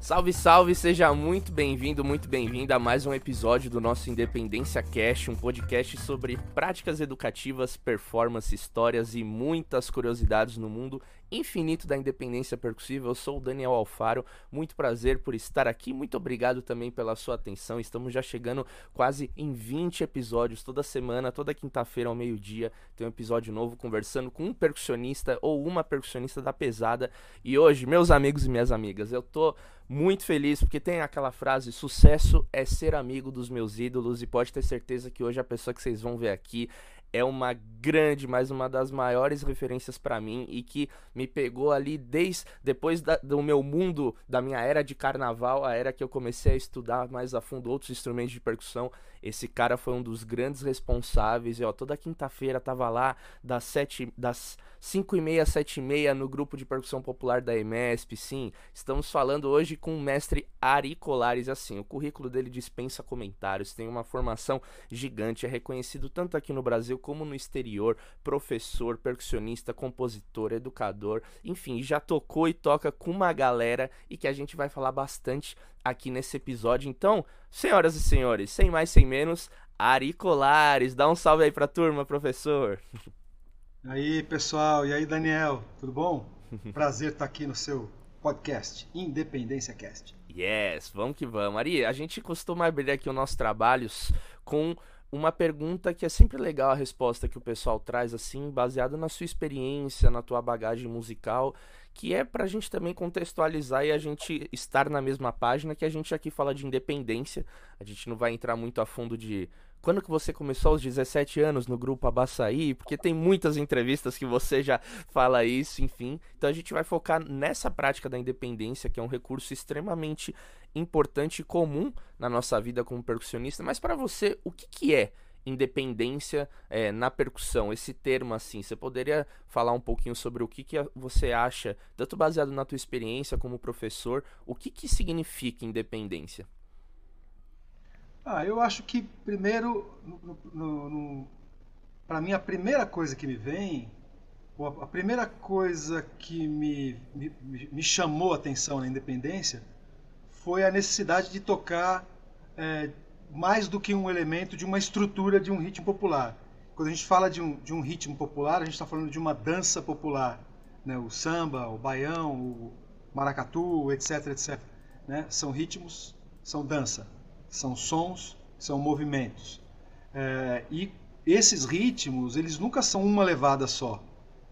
Salve, salve, seja muito bem-vindo, muito bem-vinda a mais um episódio do nosso Independência Cast, um podcast sobre práticas educativas, performance, histórias e muitas curiosidades no mundo infinito da independência percussiva. Eu sou o Daniel Alfaro, muito prazer por estar aqui, muito obrigado também pela sua atenção. Estamos já chegando quase em 20 episódios toda semana, toda quinta-feira ao meio-dia, tem um episódio novo conversando com um percussionista ou uma percussionista da pesada. E hoje, meus amigos e minhas amigas, eu tô muito feliz porque tem aquela frase: sucesso é ser amigo dos meus ídolos, e pode ter certeza que hoje a pessoa que vocês vão ver aqui é uma grande, mas uma das maiores referências para mim e que me pegou ali desde depois da, do meu mundo, da minha era de carnaval, a era que eu comecei a estudar mais a fundo outros instrumentos de percussão. Esse cara foi um dos grandes responsáveis. E, ó, toda quinta-feira tava lá das sete, das 5 e meia, 7 e meia no grupo de percussão popular da EMESP. Sim, estamos falando hoje com o mestre Ari Colares. Assim, o currículo dele dispensa comentários, tem uma formação gigante, é reconhecido tanto aqui no Brasil como no exterior. Professor, percussionista, compositor, educador, enfim, já tocou e toca com uma galera e que a gente vai falar bastante aqui nesse episódio. Então, senhoras e senhores, sem mais sem menos, Ari Colares, dá um salve aí pra turma, professor. Aí, pessoal, e aí, Daniel, tudo bom? Prazer estar aqui no seu podcast, Independência Cast. Yes, vamos que vamos. Ari, a gente costuma abrir aqui os nossos trabalhos com uma pergunta que é sempre legal a resposta que o pessoal traz, assim, baseado na sua experiência, na tua bagagem musical, que é pra gente também contextualizar e a gente estar na mesma página, que a gente aqui fala de independência, a gente não vai entrar muito a fundo de quando que você começou aos 17 anos no grupo Abaçaí? Porque tem muitas entrevistas que você já fala isso, enfim. Então a gente vai focar nessa prática da independência, que é um recurso extremamente importante e comum na nossa vida como percussionista. Mas para você, o que, que é independência é, na percussão? Esse termo assim, você poderia falar um pouquinho sobre o que, que você acha, tanto baseado na tua experiência como professor, o que, que significa independência? Ah, eu acho que primeiro, para mim a primeira coisa que me vem, a primeira coisa que me, me, me chamou a atenção na independência foi a necessidade de tocar é, mais do que um elemento de uma estrutura de um ritmo popular. Quando a gente fala de um, de um ritmo popular, a gente está falando de uma dança popular. Né? O samba, o baião, o maracatu, etc, etc. Né? São ritmos, são dança são sons, são movimentos. É, e esses ritmos, eles nunca são uma levada só.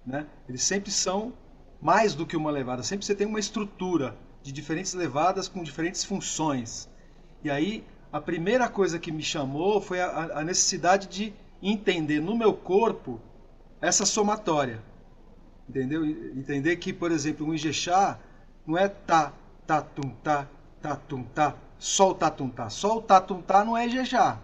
Né? Eles sempre são mais do que uma levada. Sempre você tem uma estrutura de diferentes levadas com diferentes funções. E aí, a primeira coisa que me chamou foi a, a necessidade de entender no meu corpo essa somatória. Entendeu? Entender que, por exemplo, um Ijexá não é tá, tá, tum, tá, tá, tum, tá, só o tatuntá. Só o tatuntá não é Ijexá.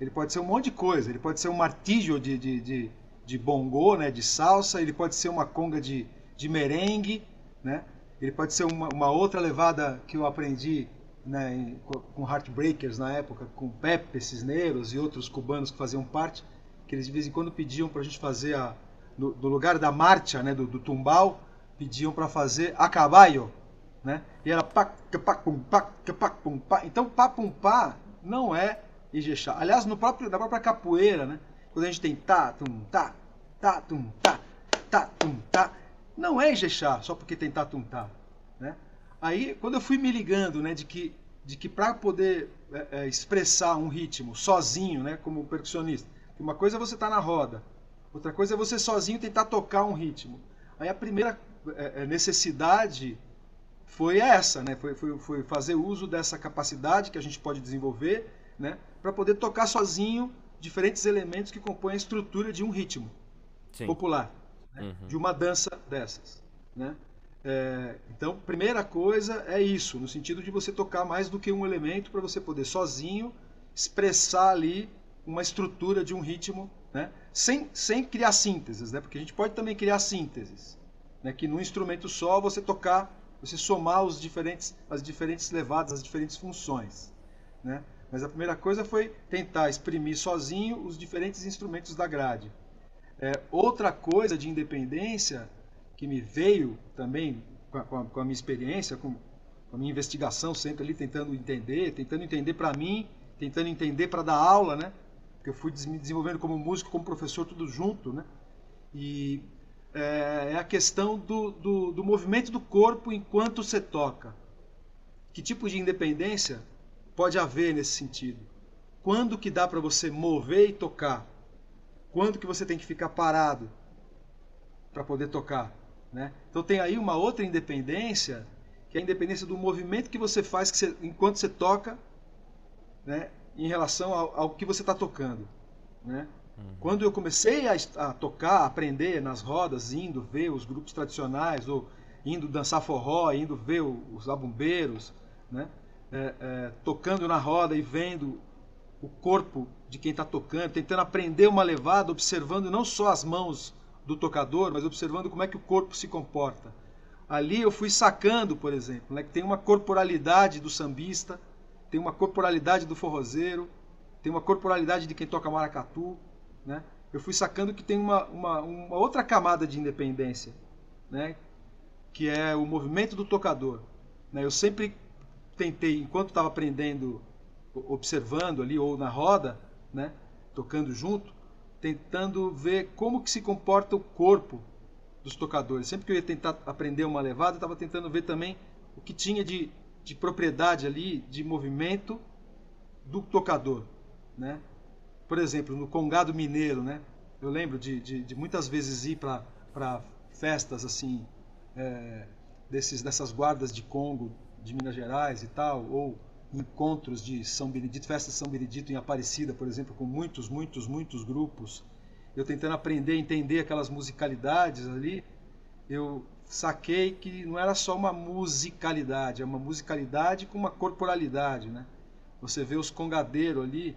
Ele pode ser um monte de coisa. Ele pode ser um martígio de, de, de, de bongô, né, de salsa. Ele pode ser uma conga de, de merengue. Né? Ele pode ser uma, uma outra levada que eu aprendi né, com Heartbreakers na época, com Pepe Cisneros e outros cubanos que faziam parte, que eles de vez em quando pediam para a gente fazer, a, no, lugar da marcha, né, do, do tumbal, pediam para fazer a caballo, né? E era pá, pá, pum, pá, pá, pum, pá. Então, pá, pum, pá não é Ijexá. Aliás, no próprio, na própria capoeira, né? Quando a gente tem tá, tum, tá, tá, tum, tá, tá, tum, tá, não é Ijexá, só porque tem tá, tum, tá, né? Aí, quando eu fui me ligando, né, de que, de que para poder é, é, expressar um ritmo sozinho, né, como percussionista, uma coisa é você estar tá na roda, outra coisa é você sozinho tentar tocar um ritmo. Aí a primeira é, é necessidade foi essa, né? Foi, foi, foi fazer uso dessa capacidade que a gente pode desenvolver, né? Para poder tocar sozinho diferentes elementos que compõem a estrutura de um ritmo Sim. popular, né? uhum. de uma dança dessas, né? É, então, primeira coisa é isso, no sentido de você tocar mais do que um elemento para você poder sozinho expressar ali uma estrutura de um ritmo, né? sem, sem criar sínteses, né? porque a gente pode também criar sínteses, né? que num instrumento só você tocar você somar os diferentes, as diferentes levadas, as diferentes funções. Né? Mas a primeira coisa foi tentar exprimir sozinho os diferentes instrumentos da grade. É, outra coisa de independência que me veio também com a, com a minha experiência, com, a minha investigação sempre ali tentando entender, tentando entender para mim, tentando entender para dar aula, né? Porque eu fui me desenvolvendo como músico, como professor, tudo junto, né? E é, é a questão do, do, do movimento do corpo enquanto você toca. Que tipo de independência pode haver nesse sentido? Quando que dá para você mover e tocar? Quando que você tem que ficar parado para poder tocar? Né? Então tem aí uma outra independência, que é a independência do movimento que você faz que você, enquanto você toca, né, em relação ao, ao que você está tocando. Né? Uhum. Quando eu comecei a, a, tocar, a aprender nas rodas, indo ver os grupos tradicionais, ou indo dançar forró, indo ver os abumbeiros, né? É, é, tocando na roda e vendo o corpo de quem está tocando, tentando aprender uma levada, observando não só as mãos do tocador, mas observando como é que o corpo se comporta. Ali eu fui sacando, por exemplo, né, que tem uma corporalidade do sambista, tem uma corporalidade do forrozeiro, tem uma corporalidade de quem toca maracatu. Né? Eu fui sacando que tem uma, uma, uma outra camada de independência, né? que é o movimento do tocador. Né? Eu sempre tentei, enquanto estava aprendendo, observando ali, ou na roda, né? tocando junto, tentando ver como que se comporta o corpo dos tocadores. Sempre que eu ia tentar aprender uma levada, eu estava tentando ver também o que tinha de, de propriedade ali, de movimento do tocador, né? Por exemplo, no Congado Mineiro, né? Eu lembro de, de, de muitas vezes ir para festas assim, é, desses, dessas guardas de Congo de Minas Gerais e tal, ou encontros de São Benedito, festa de São Benedito em Aparecida, por exemplo, com muitos, muitos, muitos grupos. Eu tentando aprender, entender aquelas musicalidades ali, eu saquei que não era só uma musicalidade, é uma musicalidade com uma corporalidade, né? Você vê os congadeiros ali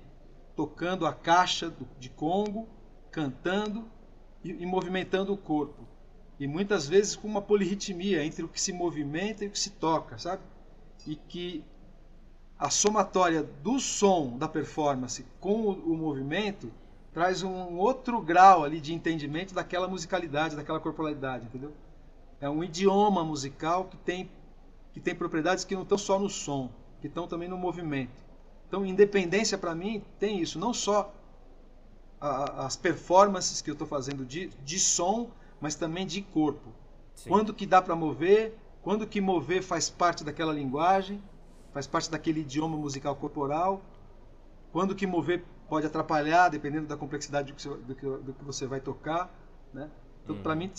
tocando a caixa de congo, cantando e, e movimentando o corpo. E muitas vezes com uma polirritmia entre o que se movimenta e o que se toca, sabe? E que a somatória do som da performance com o, o movimento traz um outro grau ali de entendimento daquela musicalidade, daquela corporalidade, entendeu? É um idioma musical que tem que tem propriedades que não estão só no som, que estão também no movimento. Então, independência para mim tem isso, não só a, as performances que eu estou fazendo de, de som, mas também de corpo. Sim. Quando que dá para mover, quando que mover faz parte daquela linguagem, faz parte daquele idioma musical corporal. Quando que mover pode atrapalhar, dependendo da complexidade do que você, do que, do que você vai tocar, né? Então, hum. para mim,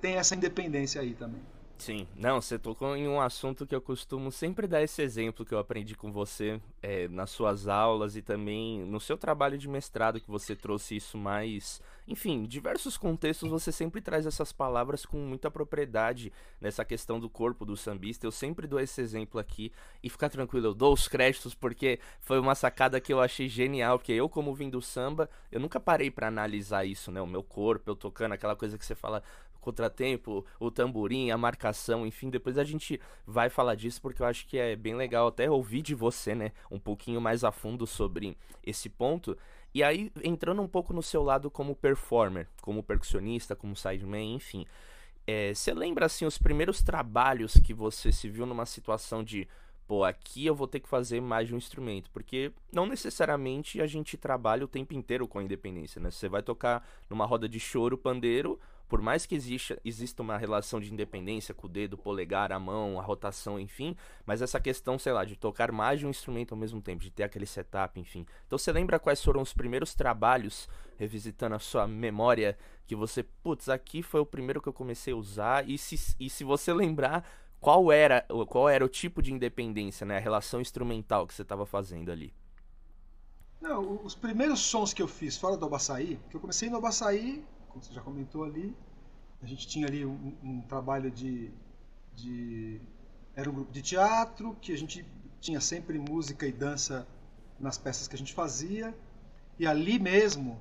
tem essa independência aí também. Sim, não, você tocou em um assunto que eu costumo sempre dar esse exemplo que eu aprendi com você é, nas suas aulas e também no seu trabalho de mestrado, que você trouxe isso mais. Enfim, diversos contextos você sempre traz essas palavras com muita propriedade nessa questão do corpo do sambista. Eu sempre dou esse exemplo aqui e fica tranquilo, eu dou os créditos porque foi uma sacada que eu achei genial, porque eu, como vim do samba, eu nunca parei para analisar isso, né? O meu corpo, eu tocando, aquela coisa que você fala, contratempo, o tamborim, a marcação, enfim, depois a gente vai falar disso porque eu acho que é bem legal até ouvir de você, né, um pouquinho mais a fundo sobre esse ponto. E aí, entrando um pouco no seu lado como performer, como percussionista, como sideman, enfim. É, você lembra, assim, os primeiros trabalhos que você se viu numa situação de pô, aqui eu vou ter que fazer mais de um instrumento, porque não necessariamente a gente trabalha o tempo inteiro com independência, né? Você vai tocar numa roda de choro, pandeiro, por mais que exista, exista uma relação de independência com o dedo, o polegar, a mão, a rotação, enfim, mas essa questão, sei lá, de tocar mais de um instrumento ao mesmo tempo, de ter aquele setup, enfim. Então você lembra quais foram os primeiros trabalhos, revisitando a sua memória, que você, putz, aqui foi o primeiro que eu comecei a usar, e se, e se você lembrar, qual era, qual era o tipo de independência, né, a relação instrumental que você estava fazendo ali? Não, os primeiros sons que eu fiz fora do Abaçaí, que eu comecei no Abaçaí como você já comentou ali. A gente tinha ali um, um trabalho de, de. Era um grupo de teatro, que a gente tinha sempre música e dança nas peças que a gente fazia. E ali mesmo,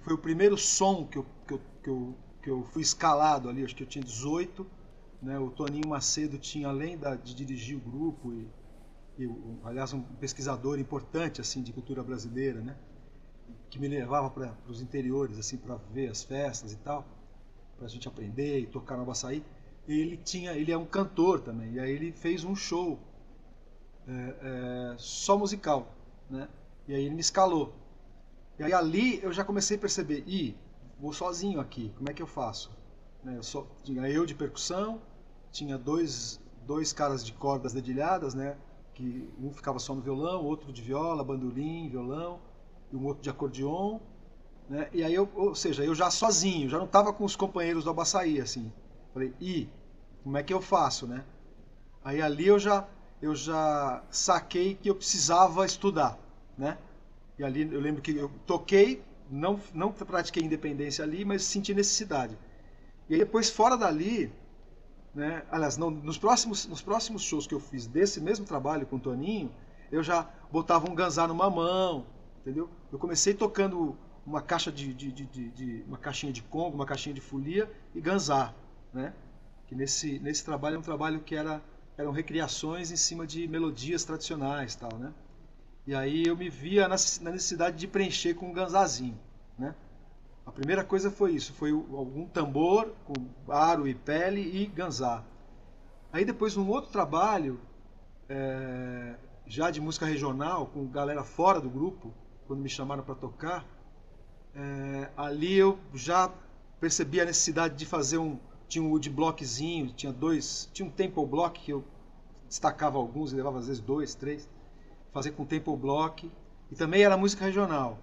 foi o primeiro som que eu, que eu, que eu, que eu fui escalado ali, acho que eu tinha 18. Né? O Toninho Macedo tinha, além da, de dirigir o grupo, e, e aliás, um pesquisador importante assim de cultura brasileira, né? Que me levava para os interiores, assim, para ver as festas e tal, para a gente aprender e tocar no Abaçaí. Ele tinha, ele é um cantor também, e aí ele fez um show é, é, só musical, né? E aí ele me escalou. E aí ali eu já comecei a perceber, ih, vou sozinho aqui, como é que eu faço? Né, eu só, tinha eu de percussão, tinha dois, dois caras de cordas dedilhadas, né? Que um ficava só no violão, outro de viola, bandolim, violão, e um outro de acordeon, né? E aí eu, ou seja, eu já sozinho, já não estava com os companheiros do Abaçaí, assim. Falei, ih, como é que eu faço, né? Aí ali eu já eu já saquei que eu precisava estudar, né? E ali eu lembro que eu toquei, não, não pratiquei independência ali, mas senti necessidade. E aí depois, fora dali, né, aliás, não, nos, próximos, nos próximos shows que eu fiz desse mesmo trabalho com o Toninho, eu já botava um ganzar numa mão, entendeu? Eu comecei tocando uma caixa de, de, de, de, uma caixinha de congo, uma caixinha de folia e ganzar, né? Que nesse, nesse trabalho é um trabalho que era, eram recriações em cima de melodias tradicionais tal, né? E aí eu me via na necessidade de preencher com um ganzazinho, né? A primeira coisa foi isso, foi algum tambor com aro e pele e ganzar. Aí depois um outro trabalho, é, já de música regional, com galera fora do grupo, quando me chamaram para tocar, é, ali eu já percebi a necessidade de fazer um tinha um woodblockzinho, tinha dois, tinha um tempo block que eu destacava alguns e levava às vezes dois, três fazer com tempo block. E também era música regional.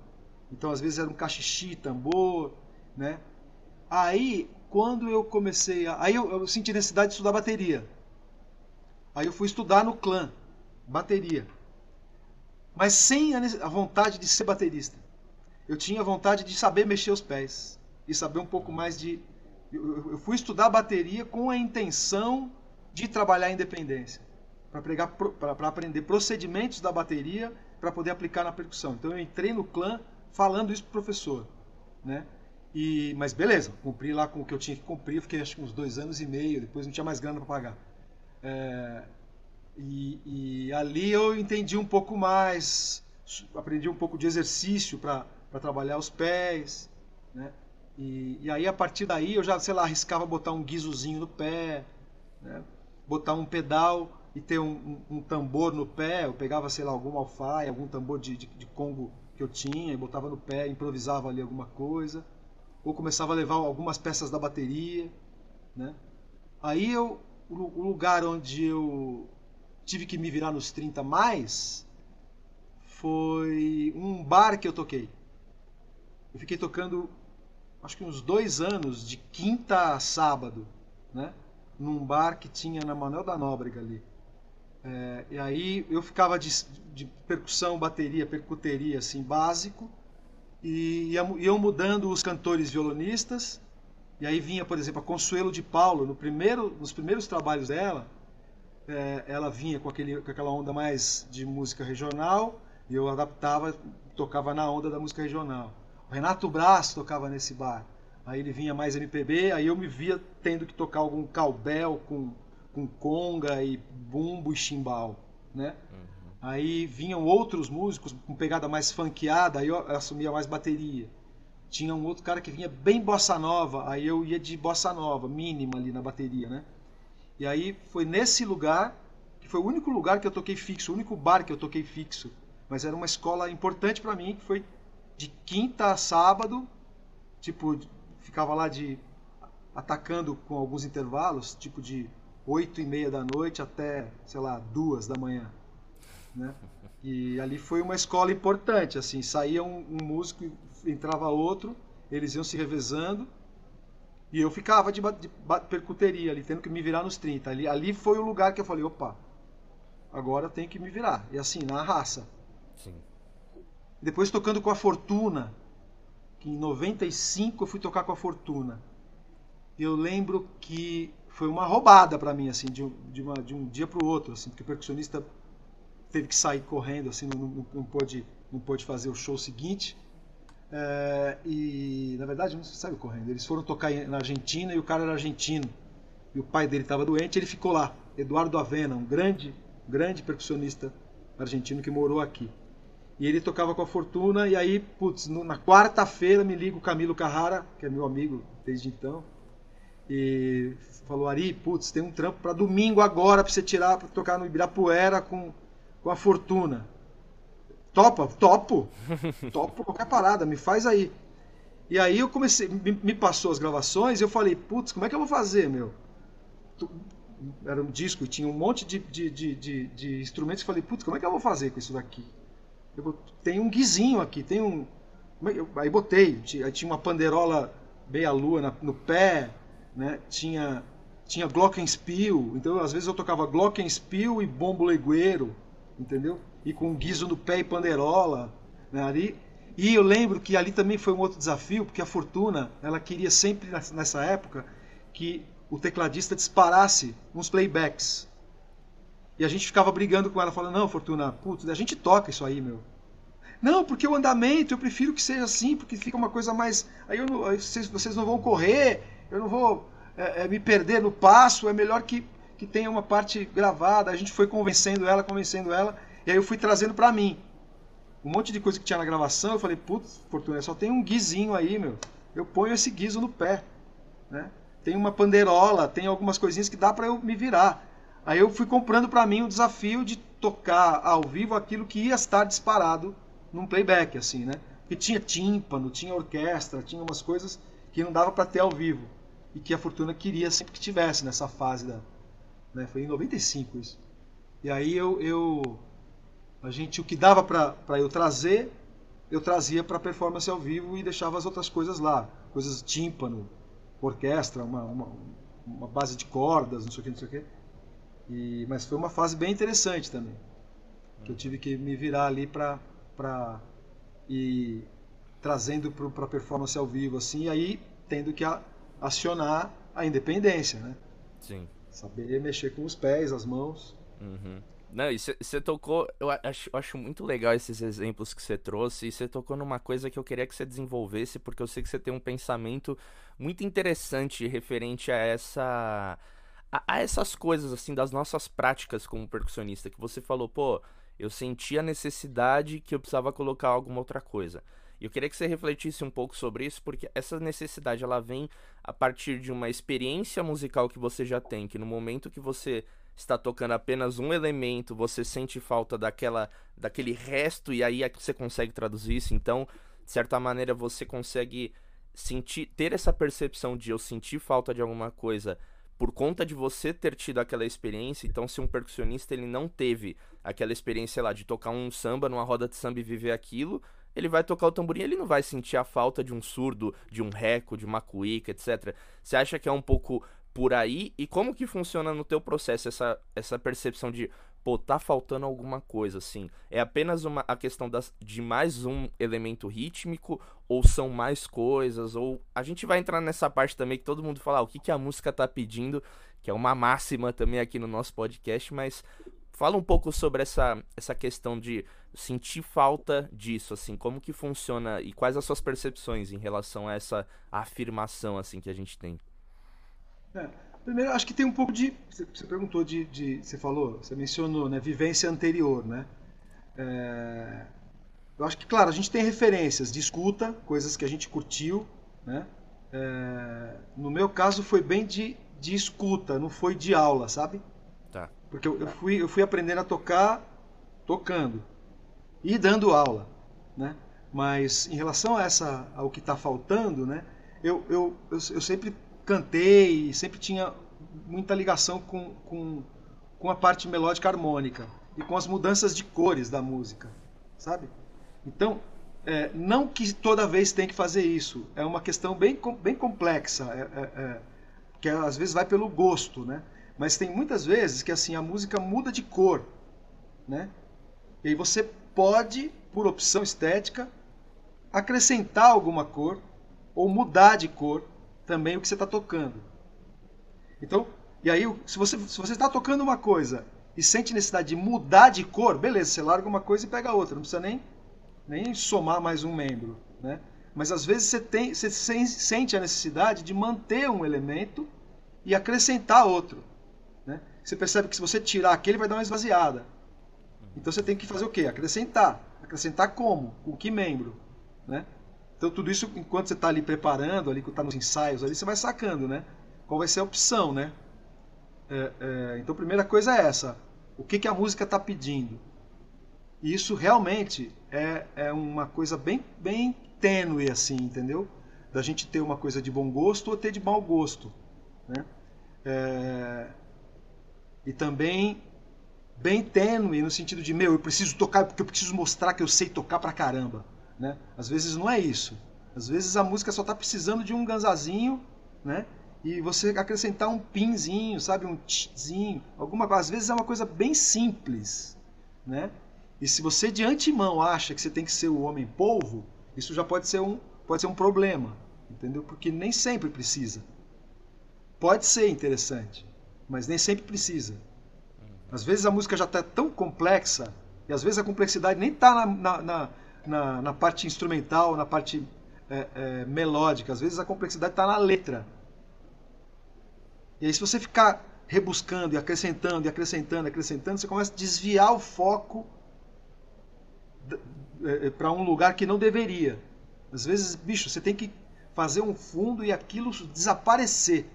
Então, às vezes era um cachixi, tambor, né? Aí, quando eu comecei a... Aí eu, eu senti necessidade de estudar bateria. Aí eu fui estudar no clã, bateria. Mas sem a vontade de ser baterista. Eu tinha vontade de saber mexer os pés. E saber um pouco mais de... Eu fui estudar bateria com a intenção de trabalhar independência para aprender procedimentos da bateria para poder aplicar na percussão. Então eu entrei no clã falando isso para o professor, né? E, mas beleza, cumpri lá com o que eu tinha que cumprir, fiquei acho que uns dois anos e meio, depois não tinha mais grana para pagar. É, e, e, ali eu entendi um pouco mais, aprendi um pouco de exercício para trabalhar os pés, né? E, e, aí a partir daí eu já, sei lá, arriscava botar um guizozinho no pé, né? botar um pedal e ter um, um, um, tambor no pé, eu pegava, sei lá, algum alfaia, algum tambor de, de, de, congo que eu tinha, e botava no pé, improvisava ali alguma coisa, ou começava a levar algumas peças da bateria, né? Aí eu, o, lugar onde eu tive que me virar nos 30 mais foi um bar que eu toquei. Eu fiquei tocando, acho que uns dois anos, de quinta a sábado, né? Num bar que tinha na Manuel da Nóbrega ali. É, e aí eu ficava de, de, percussão, bateria, percuteria, assim, básico, e ia, mudando os cantores violonistas, e aí vinha, por exemplo, a Consuelo de Paulo, no primeiro, nos primeiros trabalhos dela, é, ela vinha com, aquele, com aquela onda mais de música regional, e eu adaptava, tocava na onda da música regional. O Renato Braz tocava nesse bar, aí ele vinha mais MPB, aí eu me via tendo que tocar algum calbel com com conga e bumbo e chimbal, né? Uhum. Aí vinham outros músicos com pegada mais funkeada, aí eu assumia mais bateria. Tinha um outro cara que vinha bem bossa nova, aí eu ia de bossa nova, mínima ali na bateria, né? E aí foi nesse lugar, que foi o único lugar que eu toquei fixo, o único bar que eu toquei fixo, mas era uma escola importante para mim, que foi de quinta a sábado, tipo, ficava lá de atacando com alguns intervalos, tipo de oito e meia da noite até, sei lá, duas da manhã, né? E ali foi uma escola importante, assim, saía um, um músico, entrava outro, eles iam se revezando, e eu ficava de, de, percuteria ali, tendo que me virar nos 30. Ali, ali foi o lugar que eu falei, opa, agora tem que me virar. E assim, na raça. Sim. Depois tocando com a Fortuna, que em 95 eu fui tocar com a Fortuna. Eu lembro que foi uma roubada para mim, assim, de, de, uma, de um dia para o outro, assim, porque o percussionista teve que sair correndo, assim, não, não, não, pôde, não pôde fazer o show seguinte. É, e, na verdade, não saiu correndo. Eles foram tocar na Argentina e o cara era argentino. E o pai dele estava doente, ele ficou lá. Eduardo Avena, um grande, grande percussionista argentino que morou aqui. E ele tocava com a Fortuna, e aí, putz, na quarta-feira me liga o Camilo Carrara, que é meu amigo desde então, e falou, Ari, putz, tem um trampo para domingo agora para você tirar, para tocar no Ibirapuera com, com a fortuna. Topa? Topo. Topo qualquer parada, me faz aí. E aí eu comecei, me, me passou as gravações e eu falei, putz, como é que eu vou fazer, meu? Era um disco, tinha um monte de, de, de, de, de instrumentos. Eu falei, putz, como é que eu vou fazer com isso daqui? Eu, tem um guizinho aqui, tem um. É aí botei, aí tinha uma panderola meia-lua no pé, né? tinha, tinha Glockenspiel, então às vezes eu tocava Glockenspiel e bombo legueiro, entendeu? E com guizo no pé e panderola. Né? Ali, e eu lembro que ali também foi um outro desafio, porque a Fortuna, ela queria sempre nessa época que o tecladista disparasse uns playbacks. E a gente ficava brigando com ela, falando: Não, Fortuna, putz, a gente toca isso aí, meu. Não, porque o andamento eu prefiro que seja assim, porque fica uma coisa mais. Aí, não, aí vocês, vocês, não vão correr, eu não vou é, é, me perder no passo, é melhor que, que tenha uma parte gravada. A gente foi convencendo ela, convencendo ela, e aí eu fui trazendo para mim. Um monte de coisa que tinha na gravação, eu falei: Putz, Fortuna, só tem um guizinho aí, meu. Eu ponho esse guizo no pé. Né? Tem uma panderola, tem algumas coisinhas que dá para eu me virar. Aí eu fui comprando para mim o desafio de tocar ao vivo aquilo que ia estar disparado num playback, assim, né? Porque tinha tímpano, tinha orquestra, tinha umas coisas que não dava para ter ao vivo. E que a Fortuna queria sempre que tivesse nessa fase da. Né? Foi em 95 isso. E aí eu. eu a gente, o que dava para eu trazer, eu trazia para performance ao vivo e deixava as outras coisas lá. Coisas tímpano, orquestra, uma, uma, uma base de cordas, não sei o que, não sei o que. E, mas foi uma fase bem interessante também. Que eu tive que me virar ali para para ir trazendo para performance ao vivo assim, e aí tendo que a, acionar a independência, né? Sim. Saber mexer com os pés, as mãos. Uhum. Não, e você tocou. Eu acho, eu acho muito legal esses exemplos que você trouxe. E você tocou numa coisa que eu queria que você desenvolvesse, porque eu sei que você tem um pensamento muito interessante referente a essa. A, a essas coisas, assim, das nossas práticas como percussionista. Que você falou, pô, eu senti a necessidade que eu precisava colocar alguma outra coisa. E eu queria que você refletisse um pouco sobre isso, porque essa necessidade ela vem a partir de uma experiência musical que você já tem, que no momento que você está tocando apenas um elemento, você sente falta daquela daquele resto e aí é que você consegue traduzir isso. Então, de certa maneira, você consegue sentir ter essa percepção de eu sentir falta de alguma coisa por conta de você ter tido aquela experiência, então se um percussionista ele não teve aquela experiência lá de tocar um samba numa roda de samba e viver aquilo, ele vai tocar o tamborim, ele não vai sentir a falta de um surdo, de um reco, de uma cuíca, etc. Você acha que é um pouco por aí? E como que funciona no teu processo essa, essa percepção de, pô, tá faltando alguma coisa, assim? É apenas uma, a questão das, de mais um elemento rítmico ou são mais coisas? Ou a gente vai entrar nessa parte também que todo mundo fala ah, o que, que a música tá pedindo, que é uma máxima também aqui no nosso podcast, mas fala um pouco sobre essa, essa questão de sentir falta disso, assim, como que funciona e quais as suas percepções em relação a essa afirmação, assim, que a gente tem. É, primeiro, acho que tem um pouco de. Você perguntou de, de. Você falou, você mencionou, né? Vivência anterior, né? É, eu acho que, claro, a gente tem referências de escuta, coisas que a gente curtiu, né? É, no meu caso foi bem de, de escuta, não foi de aula, sabe? Tá. Porque eu, eu, fui, eu fui aprendendo a tocar tocando e dando aula, né? Mas em relação a essa, ao que está faltando, né? Eu, eu, eu, eu sempre cantei, sempre tinha muita ligação com, com, com a parte melódica harmônica e com as mudanças de cores da música, sabe? Então, é, não que toda vez tem que fazer isso, é uma questão bem, bem complexa, é, é, é, que às vezes vai pelo gosto, né? Mas tem muitas vezes que assim a música muda de cor, né? E aí você pode, por opção estética, acrescentar alguma cor ou mudar de cor também o que você está tocando. Então, e aí, se você, se você está tocando uma coisa e sente necessidade de mudar de cor, beleza, você larga uma coisa e pega outra, não precisa nem, nem somar mais um membro. Né? Mas às vezes você, tem, você sente a necessidade de manter um elemento e acrescentar outro. Né? Você percebe que se você tirar aquele, vai dar uma esvaziada. Então você tem que fazer o quê? Acrescentar. Acrescentar como? Com que membro? Né? Então tudo isso, enquanto você está ali preparando, ali que está nos ensaios, ali você vai sacando, né? Qual vai ser a opção, né? É, é, então a primeira coisa é essa: o que, que a música está pedindo? E isso realmente é, é uma coisa bem, bem tênue, assim, entendeu? Da gente ter uma coisa de bom gosto ou ter de mau gosto. Né? É... E também bem tênue no sentido de, meu, eu preciso tocar porque eu preciso mostrar que eu sei tocar pra caramba. Né? Às vezes não é isso. Às vezes a música só está precisando de um ganzazinho, né? E você acrescentar um pinzinho, sabe, um tzinho, alguma coisa. Às vezes é uma coisa bem simples, né? E se você de antemão acha que você tem que ser o homem polvo, isso já pode ser um, pode ser um problema, entendeu? Porque nem sempre precisa. Pode ser interessante, mas nem sempre precisa. Às vezes a música já está tão complexa, e às vezes a complexidade nem está na, na, na, na, parte instrumental, na parte é, é, melódica, às vezes a complexidade está na letra. E aí, se você ficar rebuscando e acrescentando e acrescentando, acrescentando, você começa a desviar o foco é, é, para um lugar que não deveria. Às vezes, bicho, você tem que fazer um fundo e aquilo desaparecer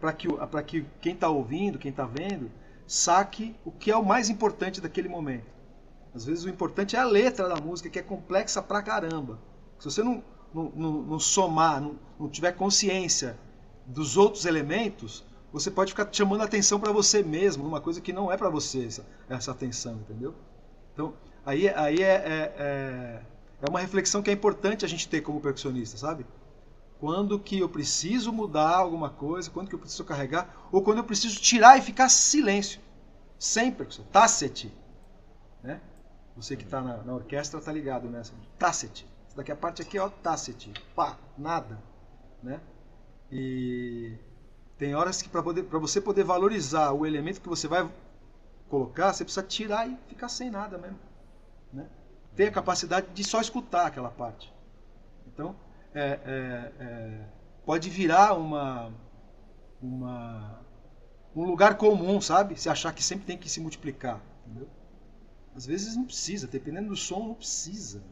para que, que quem está ouvindo, quem está vendo, saque o que é o mais importante daquele momento. Às vezes o importante é a letra da música, que é complexa pra caramba. Se você não, não, não, não somar, não, não tiver consciência dos outros elementos, você pode ficar chamando atenção para você mesmo, numa coisa que não é para você essa, essa, atenção, entendeu? Então, aí, aí é, é, é, é, uma reflexão que é importante a gente ter como percussionista, sabe? Quando que eu preciso mudar alguma coisa, quando que eu preciso carregar, ou quando eu preciso tirar e ficar silêncio. Sem percussão. Tácete. Né? Você que está na, na, orquestra tá ligado nessa. Tácete. Essa daqui a parte aqui, ó, tácete. Pá, nada. Né? E tem horas que para você poder valorizar o elemento que você vai colocar, você precisa tirar e ficar sem nada mesmo. Né? Ter a capacidade de só escutar aquela parte. Então, é, é, é, pode virar uma, uma, um lugar comum, sabe? Se achar que sempre tem que se multiplicar. Entendeu? Às vezes não precisa, dependendo do som, não precisa.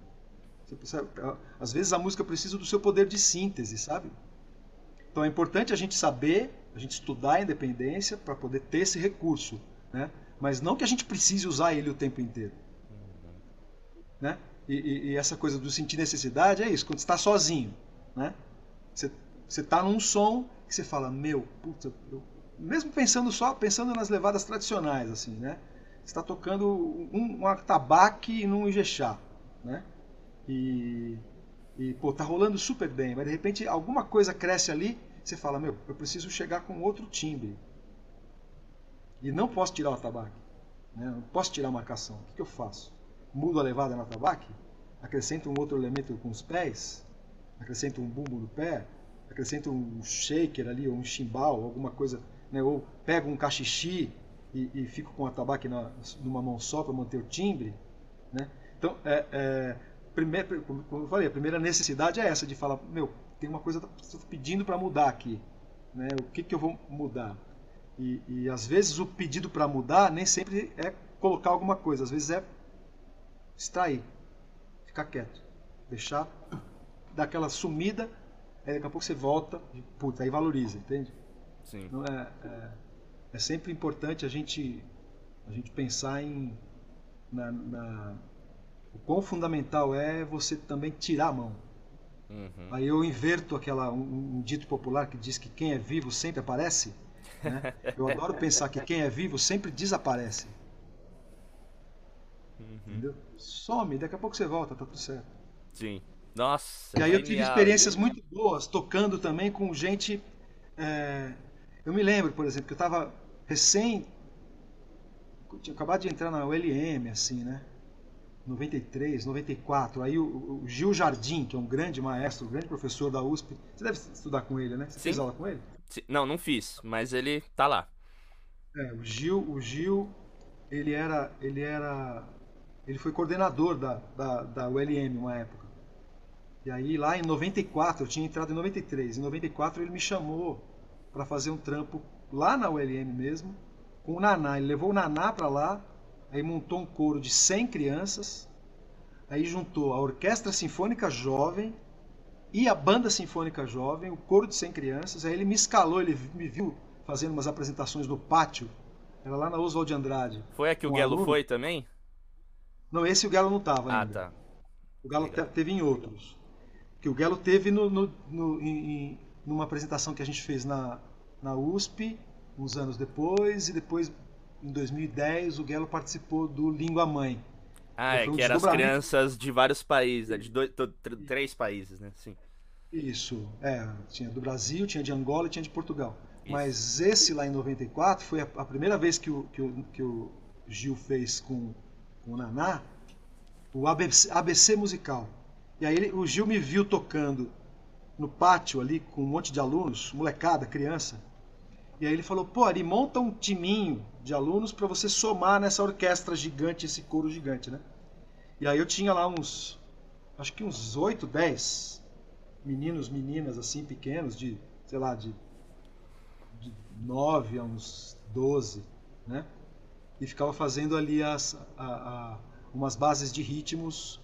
Às vezes a música precisa do seu poder de síntese, sabe? Então é importante a gente saber, a gente estudar a independência para poder ter esse recurso, né? Mas não que a gente precise usar ele o tempo inteiro, né? E, e, e essa coisa do sentir necessidade é isso, quando está sozinho, né? Você você está num som que você fala, meu, puta, eu, mesmo pensando só, pensando nas levadas tradicionais, assim, né? Está tocando um, um atabaque num ijexá, né? E e, pô, tá rolando super bem, mas de repente alguma coisa cresce ali, você fala, meu, eu preciso chegar com outro timbre. E não posso tirar o atabaque. Né? Não posso tirar a marcação. O que, que eu faço? Mudo a levada no atabaque? Acrescento um outro elemento com os pés? Acrescento um bumbo no pé? Acrescento um shaker ali, ou um chimbal, alguma coisa, né? ou pego um cachixi e, e fico com o atabaque na, numa mão só para manter o timbre. Né? Então, é, é primeiro, como eu falei, a primeira necessidade é essa, de falar, meu, tem uma coisa que pedindo para mudar aqui. Né? O que, que eu vou mudar? E, e às vezes o pedido para mudar nem sempre é colocar alguma coisa, às vezes é extrair, ficar quieto, deixar, dar aquela sumida, aí daqui a pouco você volta, e, puta, aí valoriza, entende? Sim. Então é, é, é sempre importante a gente, a gente pensar em, na, na o quão fundamental é você também tirar a mão. Uhum. Aí eu inverto aquela um, um, dito popular que diz que quem é vivo sempre aparece. Né? Eu adoro pensar que quem é vivo sempre desaparece. Uhum. Entendeu? Some, daqui a pouco você volta, tá tudo certo. Sim. Nossa. E aí eu tive experiências muito boas tocando também com gente. É... Eu me lembro, por exemplo, que eu estava recém. Tinha acabado de entrar na ULM, assim, né? 93, 94. Aí o, o, Gil Jardim, que é um grande maestro, um grande professor da USP. Você deve estudar com ele, né? Você Sim. fez aula com ele? Sim. Não, não fiz, mas ele tá lá. É, o Gil, o Gil, ele era, ele era, ele foi coordenador da, da, da ULM uma época. E aí lá em 94, eu tinha entrado em 93. Em 94 ele me chamou para fazer um trampo lá na ULM mesmo, com o Naná. Ele levou o Naná para lá aí montou um coro de 100 crianças, aí juntou a Orquestra Sinfônica Jovem e a Banda Sinfônica Jovem, o coro de 100 crianças, aí ele me escalou, ele me viu fazendo umas apresentações no pátio, era lá na Oswald de Andrade. Foi a que o Gelo foi também? Não, esse o Galo não tava Ah, ainda. tá. O Galo Legal. teve em outros. Que o Galo teve no, no- no- em- em- numa apresentação que a gente fez na, na USP, uns anos depois, e depois, em 2010, o Galo participou do Língua Mãe. Ah, é um que eram as crianças de vários países, né? de dois, três países, né? Sim. Isso, é, tinha do Brasil, tinha de Angola e tinha de Portugal. Isso. Mas esse lá em 94 foi a, a primeira vez que o, que, o, que o Gil fez com, com o Naná o ABC, ABC musical. E aí ele- o Gil me viu tocando no pátio ali com um monte de alunos, molecada, criança. E aí ele falou: pô, Ari, monta um timinho de alunos para você somar nessa orquestra gigante, esse coro gigante, né? E aí eu tinha lá uns, acho que uns 8, 10 meninos, meninas assim, pequenos, de, sei lá, de, de 9 a uns 12, né? E ficava fazendo ali as, a- a- umas bases de ritmos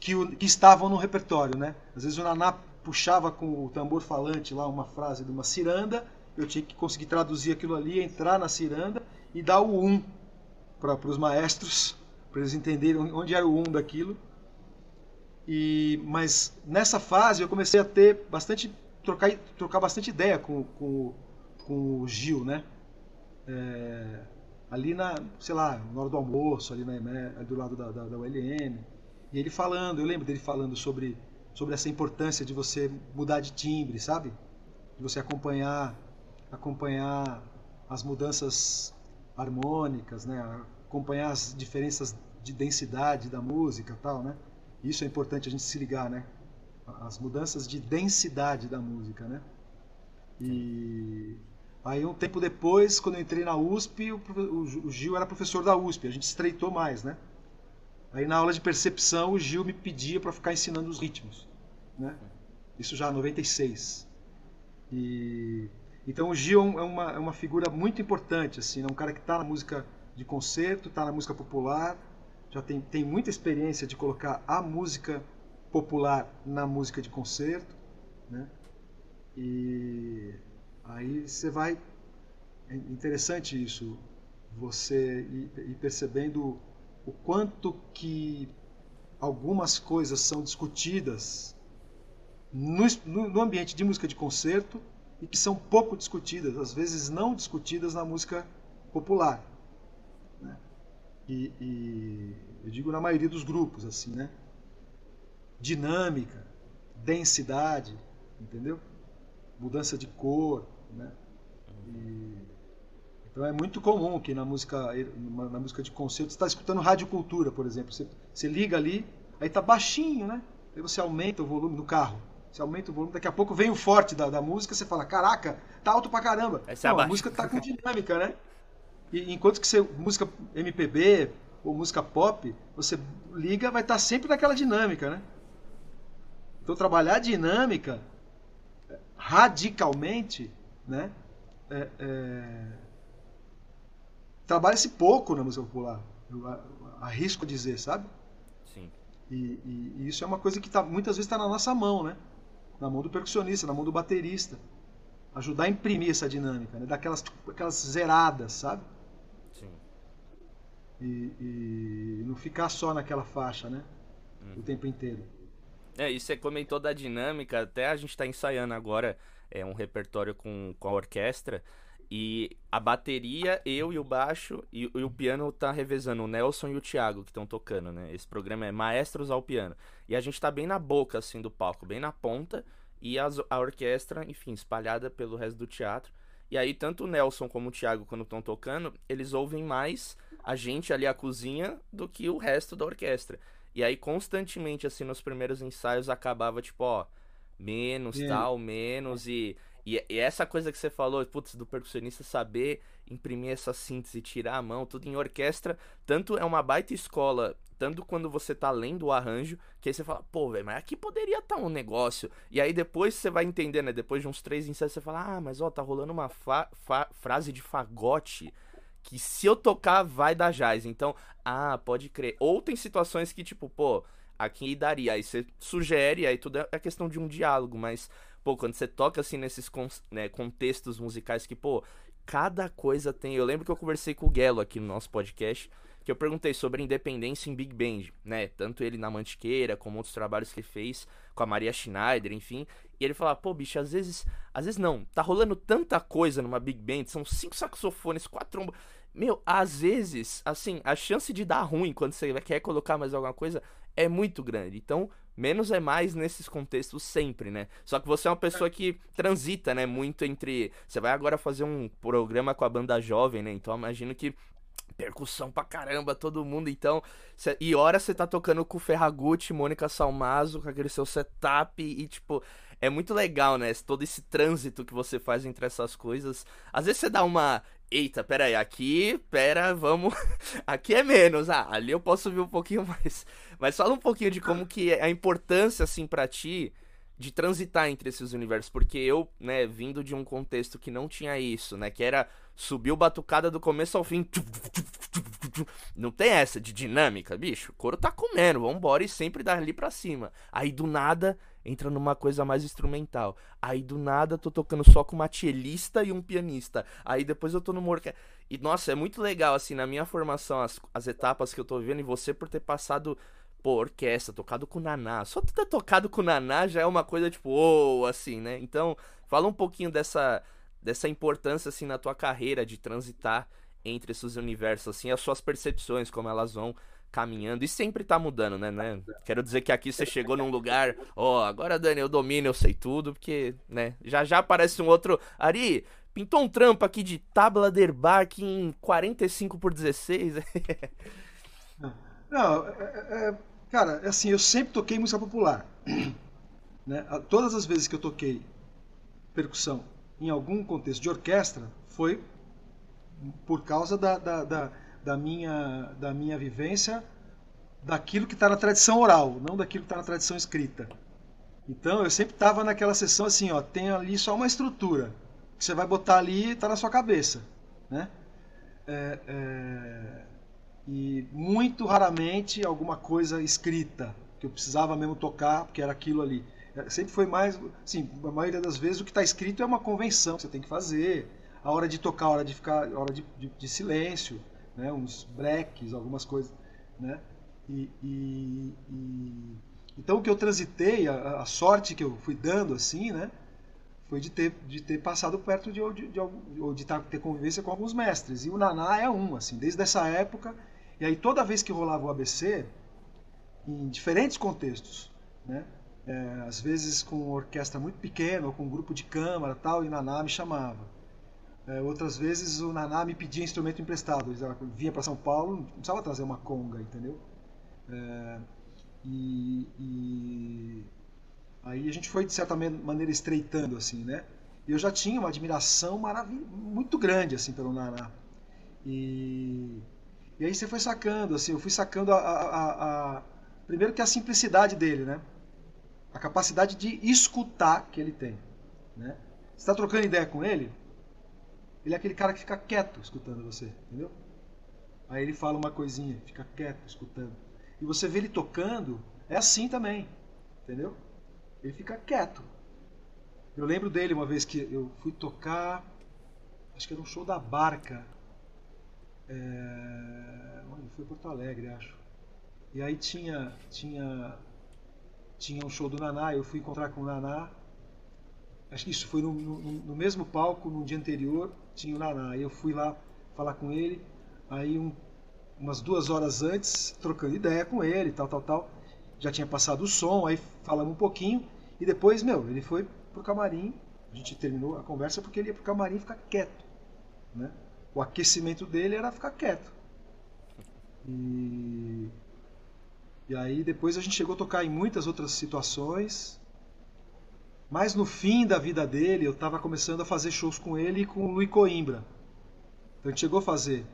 que, o- que estavam no repertório, né? Às vezes o Naná puxava com o tambor falante lá uma frase de uma ciranda, eu tinha que conseguir traduzir aquilo ali, entrar na ciranda e dar o um para os maestros, para eles entenderem onde era o um daquilo. E, mas nessa fase eu comecei a ter bastante trocar, trocar bastante ideia com, com, com o Gil, né? É, ali na, sei lá, na hora do almoço, ali na EME, do lado da, da, da ULM. E ele falando, eu lembro dele falando sobre, sobre essa importância de você mudar de timbre, sabe? De você acompanhar, acompanhar as mudanças harmônicas, né? Acompanhar as diferenças de densidade da música, tal, né? Isso é importante a gente se ligar, né? As mudanças de densidade da música, né? E aí um tempo depois, quando eu entrei na USP, o, Gil era professor da USP, a gente estreitou mais, né? Aí na aula de percepção o Gil me pedia para ficar ensinando os ritmos, né? Isso já em 96. E então o Gil é uma, é uma figura muito importante, assim, é um cara que está na música de concerto, está na música popular, já tem, tem muita experiência de colocar a música popular na música de concerto, né? E aí você vai é interessante isso, você ir, ir percebendo o quanto que algumas coisas são discutidas no, no- no ambiente de música de concerto e que são pouco discutidas, às vezes não discutidas na música popular. né? E, e eu digo na maioria dos grupos, assim, né? Dinâmica, densidade, entendeu? Mudança de cor, né? E- então é muito comum que na música, na música de concerto você está escutando radiocultura, por exemplo. Você, você liga ali, aí tá baixinho, né? Aí você aumenta o volume no carro. Você aumenta o volume, daqui a pouco vem o forte da, da música, você fala, caraca, tá alto pra caramba. Aí você Não, a abaixa. música tá com dinâmica, né? E enquanto que você, música MPB ou música pop, você liga, vai estar sempre naquela dinâmica, né? Então trabalhar a dinâmica eh, radicalmente, né? É, é, Trabalha-se pouco na música popular. Eu a- arrisco dizer, sabe? Sim. E, e- e isso é uma coisa que tá, muitas vezes está na nossa mão, né? Na mão do percussionista, na mão do baterista. Ajudar a imprimir essa dinâmica, né? Daquelas aquelas zeradas, sabe? Sim. E, e não ficar só naquela faixa, né? O tempo inteiro. É, e você comentou da dinâmica, até a gente tá ensaiando agora é, um repertório com, com a orquestra. E a bateria, eu e o baixo, e, e o piano tá revezando, o Nelson e o Thiago que estão tocando, né? Esse programa é Maestros ao Piano. E a gente tá bem na boca, assim, do palco, bem na ponta, e as- a orquestra, enfim, espalhada pelo resto do teatro. E aí, tanto o Nelson como o Thiago, quando estão tocando, eles ouvem mais a gente ali, a cozinha, do que o resto da orquestra. E aí, constantemente, assim, nos primeiros ensaios, acabava, tipo, ó, menos, É. tal, menos, e, e, e essa coisa que você falou, putz, do percussionista saber imprimir essa síntese, tirar a mão, tudo em orquestra, tanto é uma baita escola, tanto quando você tá lendo o arranjo, que aí você fala, pô, velho, mas aqui poderia estar um negócio. E aí depois você vai entender, né? Depois de uns três ensaios, você fala, ah, mas ó, tá rolando uma frase de fagote que se eu tocar vai dar jazz. Então, ah, pode crer. Ou tem situações que, tipo, pô, aqui daria. Aí você sugere, aí tudo é questão de um diálogo, mas, pô, quando você toca assim nesses né, contextos musicais que, pô, cada coisa tem. Eu lembro que eu conversei com o Gelo aqui no nosso podcast. que eu perguntei sobre independência em Big Band, né? Tanto ele na Mantiqueira, como outros trabalhos que ele fez com a Maria Schneider, enfim. E ele falava, pô, bicho, às vezes. Às vezes não, tá rolando tanta coisa numa Big Band, são cinco saxofones, quatro trombas. Meu, às vezes, assim, a chance de dar ruim quando você quer colocar mais alguma coisa é muito grande. Então, menos é mais nesses contextos sempre, né? Só que você é uma pessoa que transita, né, muito entre, você vai agora fazer um programa com a banda jovem, né? Então, imagino que percussão pra caramba, todo mundo, então. Cê, e hora você tá tocando com o Ferragutti, Mônica Salmazo, com aquele seu setup e, tipo, é muito legal, né? Todo esse trânsito que você faz entre essas coisas. Às vezes você dá uma. Eita, pera aí, aqui, pera, vamos. aqui é menos. Ah, ali eu posso ver um pouquinho mais. Mas fala um pouquinho de como que é a importância, assim, para ti de transitar entre esses universos, porque eu, né, vindo de um contexto que não tinha isso, né, que era subir o batucada do começo ao fim, não tem essa de dinâmica, bicho, o couro tá comendo, vambora e sempre dali pra cima, aí do nada entra numa coisa mais instrumental, aí do nada tô tocando só com uma cellista e um pianista, aí depois eu tô no orquestra, e nossa, é muito legal, assim, na minha formação, as, as etapas que eu tô vendo, e você por ter passado pô, orquestra, tocado com Naná. Só ter tocado com Naná já é uma coisa tipo, oh, assim, né? Então, fala um pouquinho dessa, dessa importância, assim, na tua carreira de transitar entre esses universos, assim, as suas percepções, como elas vão caminhando e sempre tá mudando, né, né? Quero dizer que aqui você chegou num lugar, ó, oh, agora Dani, eu domino, eu sei tudo, porque, né, já já aparece um outro, Ari, pintou um trampo aqui de Tabla Derbach em 45 por 16. Não, é, é, é Cara, é assim, eu sempre toquei música popular. Né? Todas as vezes que eu toquei percussão em algum contexto de orquestra foi por causa da, da, da, da minha, da minha vivência daquilo que está na tradição oral, não daquilo que está na tradição escrita. Então eu sempre estava naquela sessão assim, ó, tem ali só uma estrutura que você vai botar ali e está na sua cabeça, né? É, é e muito raramente alguma coisa escrita que eu precisava mesmo tocar porque era aquilo ali é, sempre foi mais sim a maioria das vezes o que está escrito é uma convenção que você tem que fazer a hora de tocar a hora de ficar a hora de, de, de silêncio né uns breaks algumas coisas né e, e, e, então o que eu transitei a, a, sorte que eu fui dando assim né foi de ter, de ter passado perto de, de, de, de, de ter convivência com alguns mestres. E o Naná é um, assim, desde essa época e aí toda vez que rolava o ABC, em diferentes contextos, né? É, às vezes com orquestra muito pequena ou com um grupo de câmara tal, e Naná me chamava. É, outras vezes o Naná me pedia instrumento emprestado. Ele vinha para São Paulo, não precisava trazer uma conga, entendeu? É, e, e, aí a gente foi de certa maneira estreitando assim, né? Eu já tinha uma admiração muito grande assim pelo Naná. E e aí você foi sacando, assim, eu fui sacando a, a, a, primeiro que a simplicidade dele, né? A capacidade de escutar que ele tem, né? Está trocando ideia com ele, ele é aquele cara que fica quieto escutando você, entendeu? Aí ele fala uma coisinha, fica quieto escutando. E você vê ele tocando, é assim também, entendeu? Ele fica quieto. Eu lembro dele uma vez que eu fui tocar, acho que era um show da Barca, é, foi Porto Alegre, acho. E aí tinha, tinha, tinha um show do Naná, eu fui encontrar com o Naná. Acho que isso foi no, no, no mesmo palco, no dia anterior, tinha o Naná. Eu fui lá falar com ele, aí um, umas duas horas antes, trocando ideia com ele, tal, tal, tal. Já tinha passado o som, aí falamos um pouquinho, e depois, meu, ele foi pro camarim, a gente terminou a conversa porque ele ia pro camarim ficar quieto, né? o aquecimento dele era ficar quieto. E, e aí depois a gente chegou a tocar em muitas outras situações. Mas no fim da vida dele, eu estava começando a fazer shows com ele e com o Luiz Coimbra. Então a gente chegou a fazer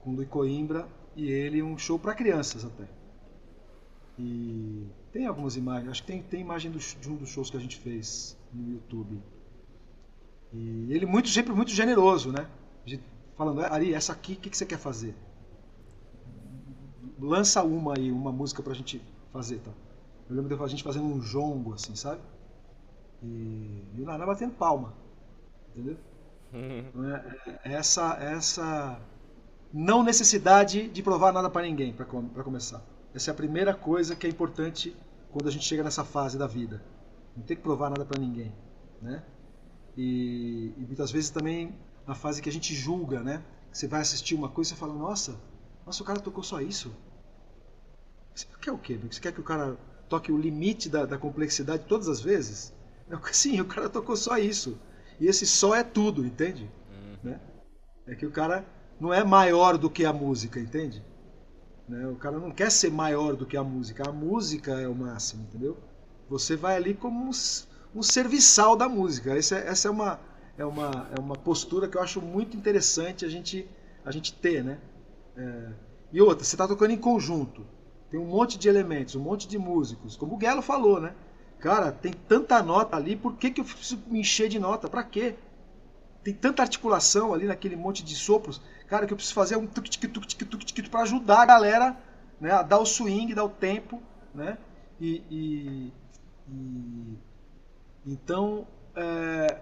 com o Luiz Coimbra e ele um show para crianças até. E tem algumas imagens, acho que tem, tem imagem do, de um dos shows que a gente fez no YouTube. E ele muito sempre muito generoso, né? falando, Ari, essa aqui, o que, que você quer fazer? Lança uma aí, uma música pra gente fazer, tá? Eu lembro de a gente fazendo um jongo, assim, sabe? E, e o Naná batendo palma, entendeu? Uhum. É, é, essa, essa não necessidade de provar nada para ninguém, para começar. Essa é a primeira coisa que é importante quando a gente chega nessa fase da vida. Não tem que provar nada para ninguém, né? E, e, muitas vezes também na fase que a gente julga, né? Você vai assistir uma coisa e fala, nossa, nossa, o cara tocou só isso. Você quer o quê? Você quer que o cara toque o limite da, da complexidade todas as vezes? Sim, o cara tocou só isso. E esse só é tudo, entende? Uhum. Né? É que o cara não é maior do que a música, entende? Né? O cara não quer ser maior do que a música. A música é o máximo, entendeu? Você vai ali como um, um serviçal da música. Essa, é, essa é, uma, é, uma, é uma postura que eu acho muito interessante a gente, a gente ter, né? É... E outra, você está tocando em conjunto. Tem um monte de elementos, um monte de músicos. Como o Guelo falou, né? Cara, tem tanta nota ali, por que, que eu preciso me encher de nota? Para quê? Tem tanta articulação ali naquele monte de sopros. Cara, que eu preciso fazer um tuk tuk tuk tuk tuk tuk para ajudar a galera né, a dar o swing, dar o tempo, né? E, e, e então, é,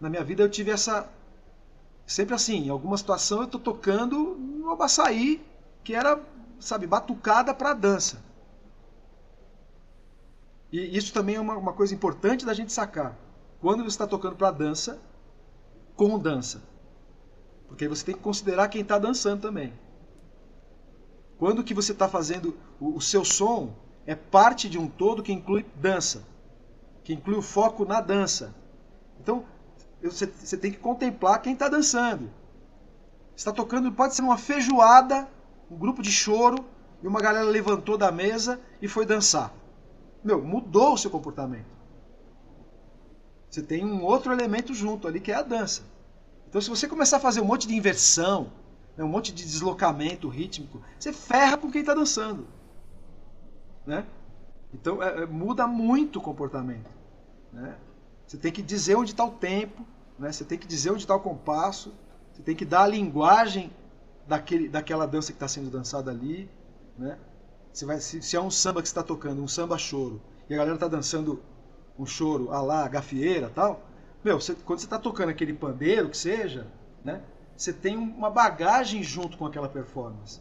na minha vida eu tive essa sempre assim, em alguma situação eu tô tocando no Abaçaí, que era, sabe, batucada para dança. E isso também é uma, uma coisa importante da gente sacar. Quando você está tocando para dança, com dança. Porque você tem que considerar quem está dançando também. Quando que você está fazendo o, o, seu som é parte de um todo que inclui dança, que inclui o foco na dança. Então você, você tem que contemplar quem está dançando. Está tocando, pode ser uma feijoada, um grupo de choro e uma galera levantou da mesa e foi dançar. Meu, mudou o seu comportamento. Você tem um outro elemento junto ali que é a dança. Então, se você começar a fazer um monte de inversão, né, um monte de deslocamento rítmico, você ferra com quem está dançando. Né? Então, é, é, muda muito o comportamento. Né? Você tem que dizer onde está o tempo, né? você tem que dizer onde está o compasso, você tem que dar a linguagem daquele, daquela dança que está sendo dançada ali. Né? Você vai, se, se é um samba que está tocando, um samba choro, e a galera está dançando um choro a lá, gafieira tal, meu, quando você está tocando aquele pandeiro, que seja, né? Você tem uma bagagem junto com aquela performance.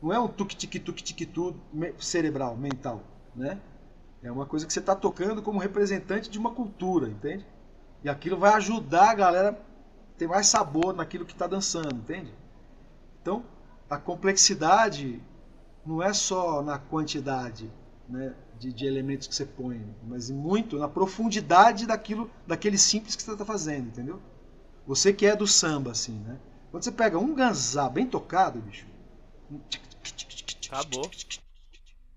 Não é um tuk- tik-tuk- tik-tu cerebral, mental, né? É uma coisa que você está tocando como representante de uma cultura, entende? E aquilo vai ajudar a galera a ter mais sabor naquilo que está dançando, entende? Então, a complexidade não é só na quantidade, né? de, de, elementos que você põe, mas muito na profundidade daquilo, daquele simples que você está fazendo, entendeu? Você que é do samba, assim, né? Quando você pega um ganzá bem tocado, bicho. Acabou.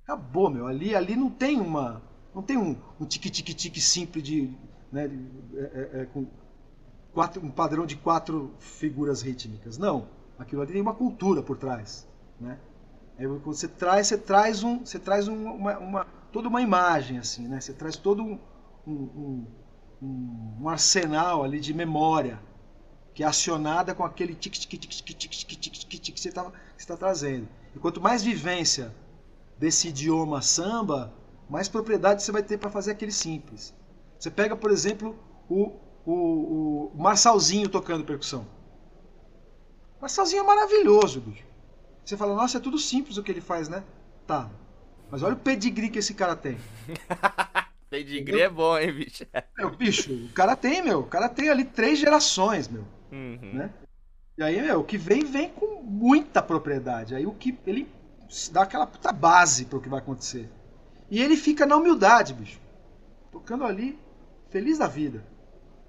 Acabou, meu. Ali, ali não tem uma. Não tem um, um tique-tique-tique simples de. Né, é, é, é, com quatro, um padrão de quatro figuras rítmicas. Não. Aquilo ali tem uma cultura por trás. Né? Quando você traz, você traz um. Você traz um, uma, uma toda uma imagem, assim, né? Você traz todo um, um, um, um arsenal ali de memória que é acionada com aquele tic tic tic tic tic tic tic tic tic que você está trazendo. E quanto mais vivência desse idioma samba, mais propriedade você vai ter para fazer aquele simples. Você pega, por exemplo, o, o, o Marçalzinho tocando percussão. Marçalzinho é maravilhoso, bicho. Você fala, nossa, é tudo simples o que ele faz, né? Tá. Mas olha o pedigree que esse cara tem. pedigree é bom, hein, bicho? Meu, bicho, o cara tem, meu. O cara tem ali três gerações, meu. Uhum. Né? E aí, meu, o que vem, vem com muita propriedade. Aí o que ele dá aquela puta base para o que vai acontecer. E ele fica na humildade, bicho. Tocando ali, feliz da vida.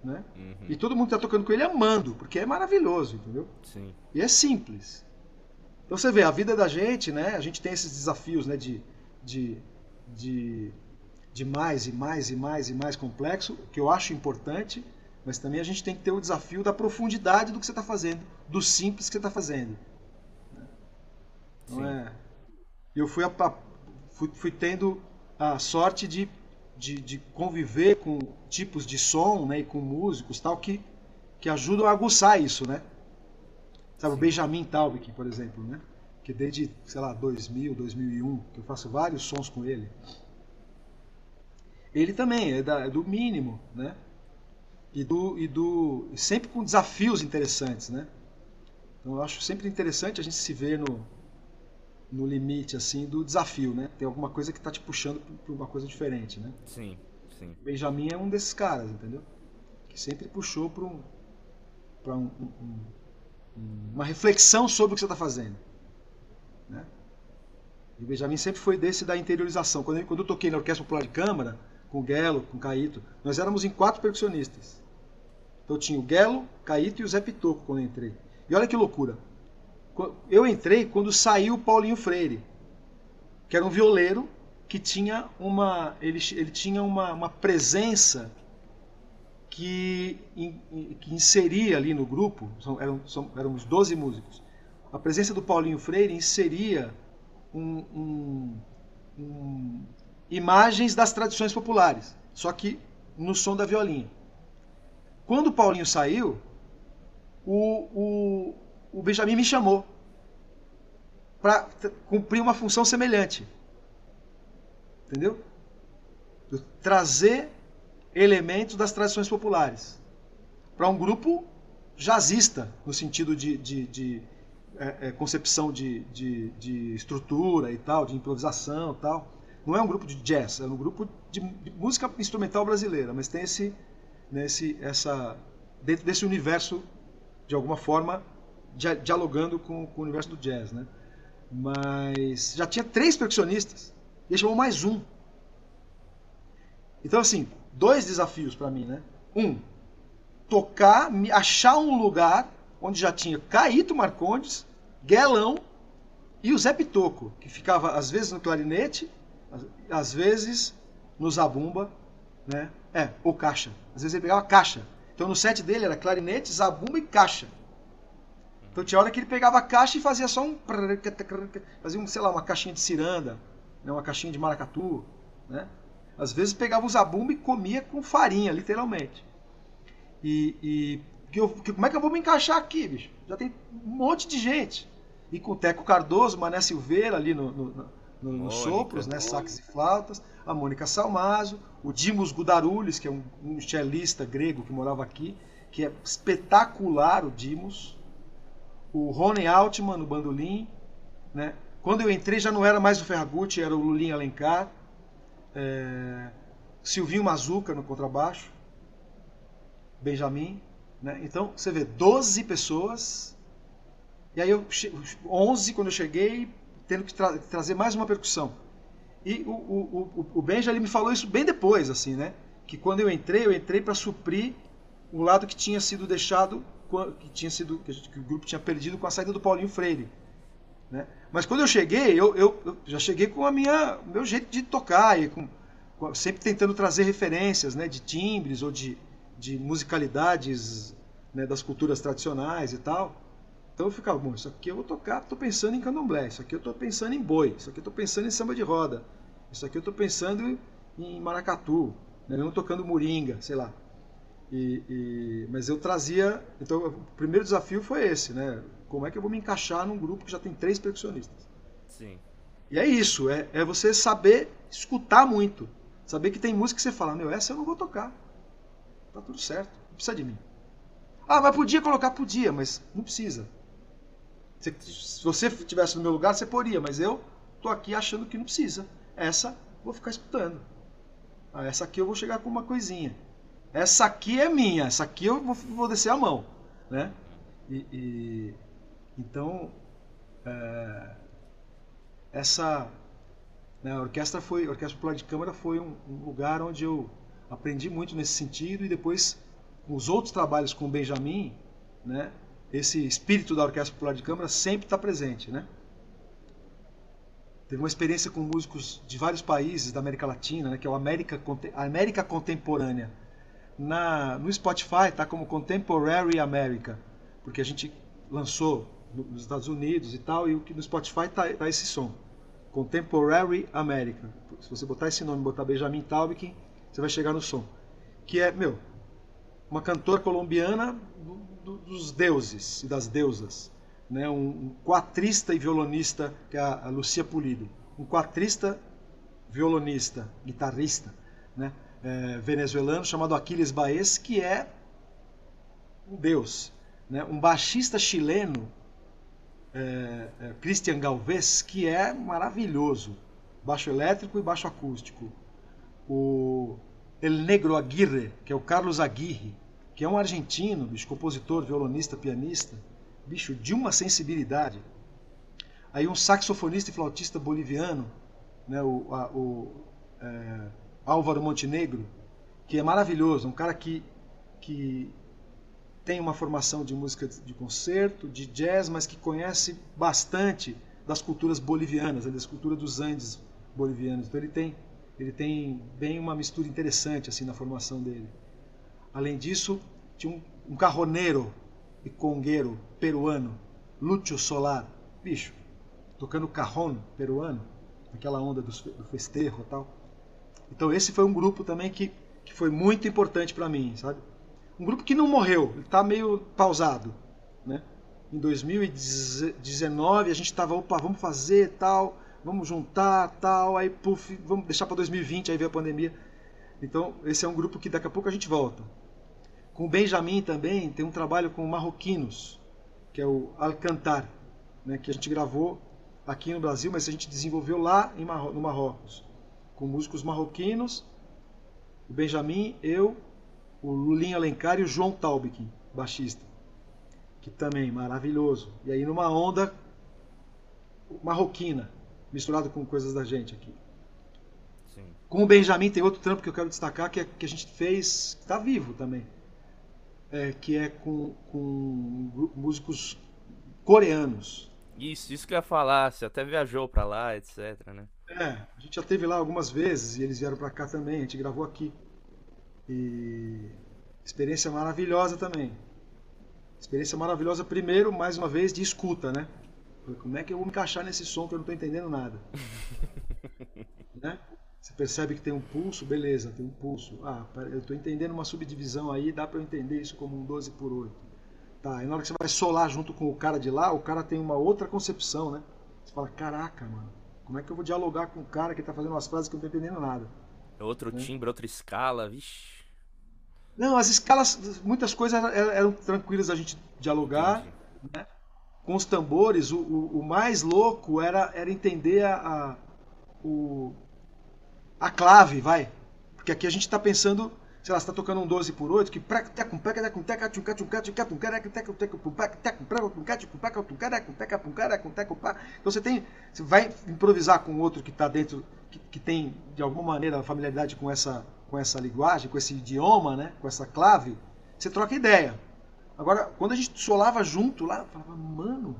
Né? Uhum. E todo mundo tá tocando com ele amando, porque é maravilhoso, entendeu? Sim. E é simples. Então você vê, a vida da gente, né? A gente tem esses desafios, né? De de, de, de mais e mais e mais e mais complexo, que eu acho importante, mas também a gente tem que ter o desafio da profundidade do que você está fazendo, do simples que você está fazendo. Não é? Eu fui, a, fui, fui, tendo a sorte de, de, de, conviver com tipos de som né, e com músicos tal que, que ajudam a aguçar isso, né? Sabe, Sim. o Benjamin Taubik, por exemplo, né? que desde, sei lá, 2000, 2001, que eu faço vários sons com ele. Ele também é, da, é do mínimo, né? E do, e do sempre com desafios interessantes, né? Então eu acho sempre interessante a gente se ver no, no limite assim do desafio, né? Tem alguma coisa que está te puxando para uma coisa diferente, né? Sim, sim. Benjamin é um desses caras, entendeu? Que sempre puxou para um, pra um, um, uma reflexão sobre o que você está fazendo, né? E o Benjamin sempre foi desse da interiorização. Quando eu, quando eu toquei na Orquestra Popular de Câmara, com o Guelo, com o Caíto, nós éramos em quatro percussionistas. Então tinha o Guelo, Caíto e o Zé Pitoco quando eu entrei. E olha que loucura. Eu entrei quando saiu o Paulinho Freire, que era um violeiro que tinha uma, ele, ele tinha uma, uma presença que, que inseria ali no grupo, são, eram, são, éramos 12 músicos, a presença do Paulinho Freire inseria um, um, um, imagens das tradições populares, só que no som da violinha. Quando o Paulinho saiu, o, o, o Benjamin me chamou para cumprir uma função semelhante. Entendeu? Trazer elementos das tradições populares para um grupo jazzista, no sentido de, de, de é, é, concepção de, de, de, estrutura e tal, de improvisação e tal. Não é um grupo de jazz, é um grupo de, música instrumental brasileira, mas tem esse, nesse, essa, dentro desse universo, de alguma forma, dialogando com, com, o universo do jazz, né? Mas já tinha três percussionistas e chamou mais um. Então, assim, dois desafios para mim, né? Um, tocar, achar um lugar onde já tinha Caíto Marcondes, Guelão e o Zé Pitoco, que ficava às vezes no clarinete, às vezes no zabumba, né? É, ou caixa. Às vezes ele pegava caixa. Então no set dele era clarinete, zabumba e caixa. Então tinha hora que ele pegava a caixa e fazia só um. Fazia, um, sei lá, uma caixinha de ciranda, né? uma caixinha de maracatu. Né? Às vezes pegava o zabumba e comia com farinha, literalmente. E, e que eu, que, como é que eu vou me encaixar aqui, bicho? Já tem um monte de gente. E com o Teco Cardoso, Mané Silveira ali no, no, no, no sopros, né? Sax e flautas, a Mônica Salmazo, o Dimos Gudarulhos, que é um, um cellista grego que morava aqui, que é espetacular o Dimos o Rony Altman no bandolim. Né? Quando eu entrei já não era mais o Ferragutti, era o Lulinha Alencar. É... Silvinho Mazuca no contrabaixo. Benjamin. Né? Então, você vê, 12 pessoas. E aí, eu, 11 quando eu cheguei, tendo que tra trazer mais uma percussão. E o, o, o, o Benja ele me falou isso bem depois, assim, né? Que quando eu entrei, eu entrei para suprir o lado que tinha sido deixado que tinha sido que, o grupo tinha perdido com a saída do Paulinho Freire. Né? Mas quando eu cheguei, eu, eu, eu já cheguei com a minha meu jeito de tocar e com, com, sempre tentando trazer referências, né, de timbres ou de, de musicalidades né, das culturas tradicionais e tal. Então eu ficava, bom, isso aqui eu vou tocar, estou pensando em candomblé, isso aqui eu estou pensando em boi, isso aqui eu estou pensando em samba de roda, isso aqui eu estou pensando em maracatu, né, não tocando moringa, sei lá. E, e, mas eu trazia. Então, o primeiro desafio foi esse, né? Como é que eu vou me encaixar num grupo que já tem três percussionistas? Sim. E é isso, é, é você saber escutar muito. Saber que tem música que você fala, meu, essa eu não vou tocar. Tá tudo certo, não precisa de mim. Ah, mas podia colocar? Podia, mas não precisa. Se, se você estivesse no meu lugar, você poderia, mas eu tô aqui achando que não precisa. Essa vou ficar escutando. Ah, essa aqui eu vou chegar com uma coisinha essa aqui é minha, essa aqui eu vou, vou descer a mão, né? E, e então é, essa né, a orquestra foi, a orquestra popular de câmara foi um, um, lugar onde eu aprendi muito nesse sentido e depois os outros trabalhos com o Benjamin, né? Esse espírito da orquestra popular de câmara sempre está presente, né? Teve uma experiência com músicos de vários países da América Latina, né, que é o América, América Contemporânea na, no Spotify está como Contemporary America, porque a gente lançou nos Estados Unidos e tal, e no Spotify está tá esse som. Contemporary America. Se você botar esse nome, botar Benjamin Taubkin, você vai chegar no som. Que é, meu, uma cantora colombiana do, do, dos deuses e das deusas. Né? Um, um quatrista e violonista, que é a, a Lucia Pulido. Um quatrista, violonista, guitarrista, né? é, venezuelano chamado Aquiles Baez, que é um deus. Né? Um baixista chileno é, é, Christian Galvez, que é maravilhoso. Baixo elétrico e baixo acústico. O El Negro Aguirre, que é o Carlos Aguirre, que é um argentino, bicho, compositor, violonista, pianista, bicho, de uma sensibilidade. Aí um saxofonista e flautista boliviano, né, o, a, o é, Álvaro Montenegro, que é maravilhoso, um cara que, que tem uma formação de música de concerto, de jazz, mas que conhece bastante das culturas bolivianas, das culturas dos Andes bolivianos. Então ele tem ele tem bem uma mistura interessante assim na formação dele. Além disso, tinha um, um carroneiro e congueiro peruano, Lúcio Solar, bicho, tocando carrón peruano, aquela onda do, do festejo e tal. Então esse foi um grupo também que, que foi muito importante para mim, sabe? Um grupo que não morreu, ele está meio pausado, né? Em 2019 a gente estava, opa, vamos fazer tal, vamos juntar tal, aí puf, vamos deixar para 2020, aí veio a pandemia. Então esse é um grupo que daqui a pouco a gente volta. Com o Benjamin também tem um trabalho com marroquinos, que é o Alcantar, né, que a gente gravou aqui no Brasil, mas a gente desenvolveu lá Marro no Marrocos, com músicos marroquinos, o Benjamin, eu, o Lulinho Alencar e o João Taubikin, baixista, que também maravilhoso. E aí numa onda marroquina, misturado com coisas da gente aqui. Sim. Com o Benjamin tem outro trampo que eu quero destacar que, é, que a gente fez, que está vivo também, é, que é com, com músicos coreanos. Isso, isso que eu ia falar, você até viajou para lá, etc, né? É, a gente já teve lá algumas vezes e eles vieram para cá também, a gente gravou aqui. E experiência maravilhosa também. Experiência maravilhosa primeiro, mais uma vez, de escuta, né? Como é que eu vou me encaixar nesse som que eu não estou entendendo nada? né? Você percebe que tem um pulso, beleza, tem um pulso. Ah, eu estou entendendo uma subdivisão aí, dá para eu entender isso como um 12 por 8. Tá, e na hora que você vai solar junto com o cara de lá, o cara tem uma outra concepção, né? Você fala, caraca, mano, como é que eu vou dialogar com o cara que está fazendo umas frases que eu não estou entendendo nada? Outro né? timbre, outra escala, vixi. Não, as escalas, muitas coisas eram, tranquilas a gente dialogar, né? com os tambores, o, o, o, mais louco era, era entender a, a, o, a clave, vai. Porque aqui a gente está pensando, sei lá, você está tocando um 12 por 8, que então você tem, você vai improvisar com outro que está dentro, que, que tem de alguma maneira familiaridade com essa, com essa linguagem, com esse idioma, né, com essa clave, você troca ideia. Agora, quando a gente solava junto lá, eu falava, mano,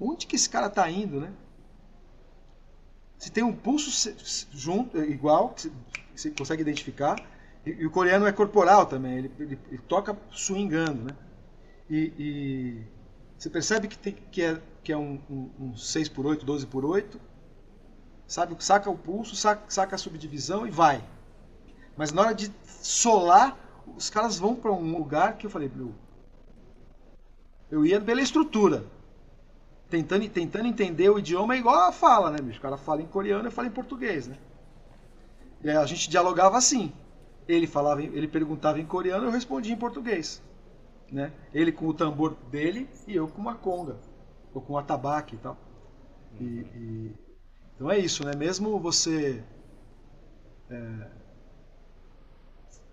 onde que esse cara tá indo, né? Se tem um pulso junto, é igual, que você consegue identificar, e, o coreano é corporal também, ele, ele, ele toca swingando, né? E, e, você percebe que, tem, que é, que é um, um, um 6 por 8 12 por 8 sabe, saca o pulso, saca, saca a subdivisão e vai. Mas na hora de solar, os caras vão para um lugar que eu falei, meu, eu ia pela estrutura. Tentando, tentando entender o idioma igual a fala, né, bicho? O cara fala em coreano, eu falo em português, né? E a gente dialogava assim. Ele falava, ele perguntava em coreano, eu respondia em português, né? Ele com o tambor dele e eu com uma conga ou com um atabaque e tal. E, e, então é isso, né? Mesmo você é,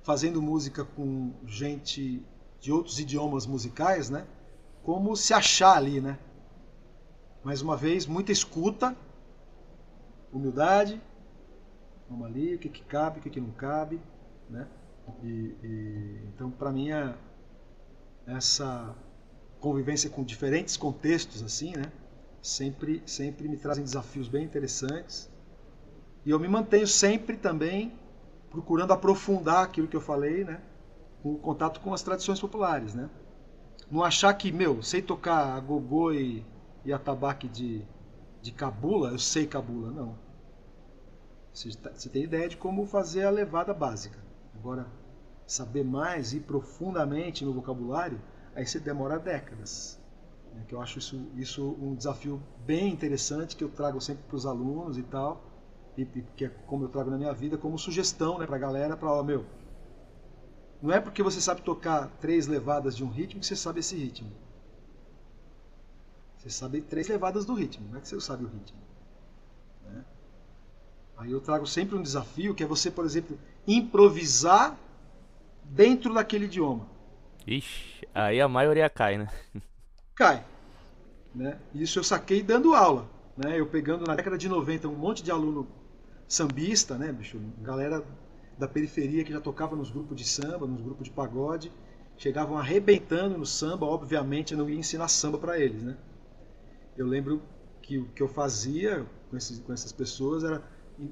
fazendo música com gente de outros idiomas musicais, né? como se achar ali, né? Mais uma vez, muita escuta, humildade, vamos ali, o que, que cabe, o que, que não cabe, né? E, e então, para mim, é essa convivência com diferentes contextos, assim, né? Sempre, sempre me trazem desafios bem interessantes. E eu me mantenho sempre também procurando aprofundar aquilo que eu falei, né? O contato com as tradições populares, né? Não achar que, meu, sei tocar a gogô e, e atabaque de, de cabula, eu sei cabula. Não. Você, tá, você tem ideia de como fazer a levada básica. Agora, saber mais e profundamente no vocabulário, aí você demora décadas. Né? Que eu acho isso, isso um desafio bem interessante que eu trago sempre para os alunos e tal, e, e, que é como eu trago na minha vida, como sugestão né, para a galera, para, ó, meu, não é porque você sabe tocar três levadas de um ritmo que você sabe esse ritmo. Você sabe três levadas do ritmo, não é que você sabe o ritmo. Né? Aí eu trago sempre um desafio que é você, por exemplo, improvisar dentro daquele idioma. Ixi, aí a maioria cai, né? Cai. Né? Isso eu saquei dando aula. Né? Eu pegando na década de 90 um monte de aluno sambista, né, bicho? Galera da periferia que já tocava nos grupos de samba, nos grupos de pagode, chegavam arrebentando no samba, obviamente eu não ia ensinar samba para eles, né? Eu lembro que o que eu fazia com, esses, com essas pessoas era,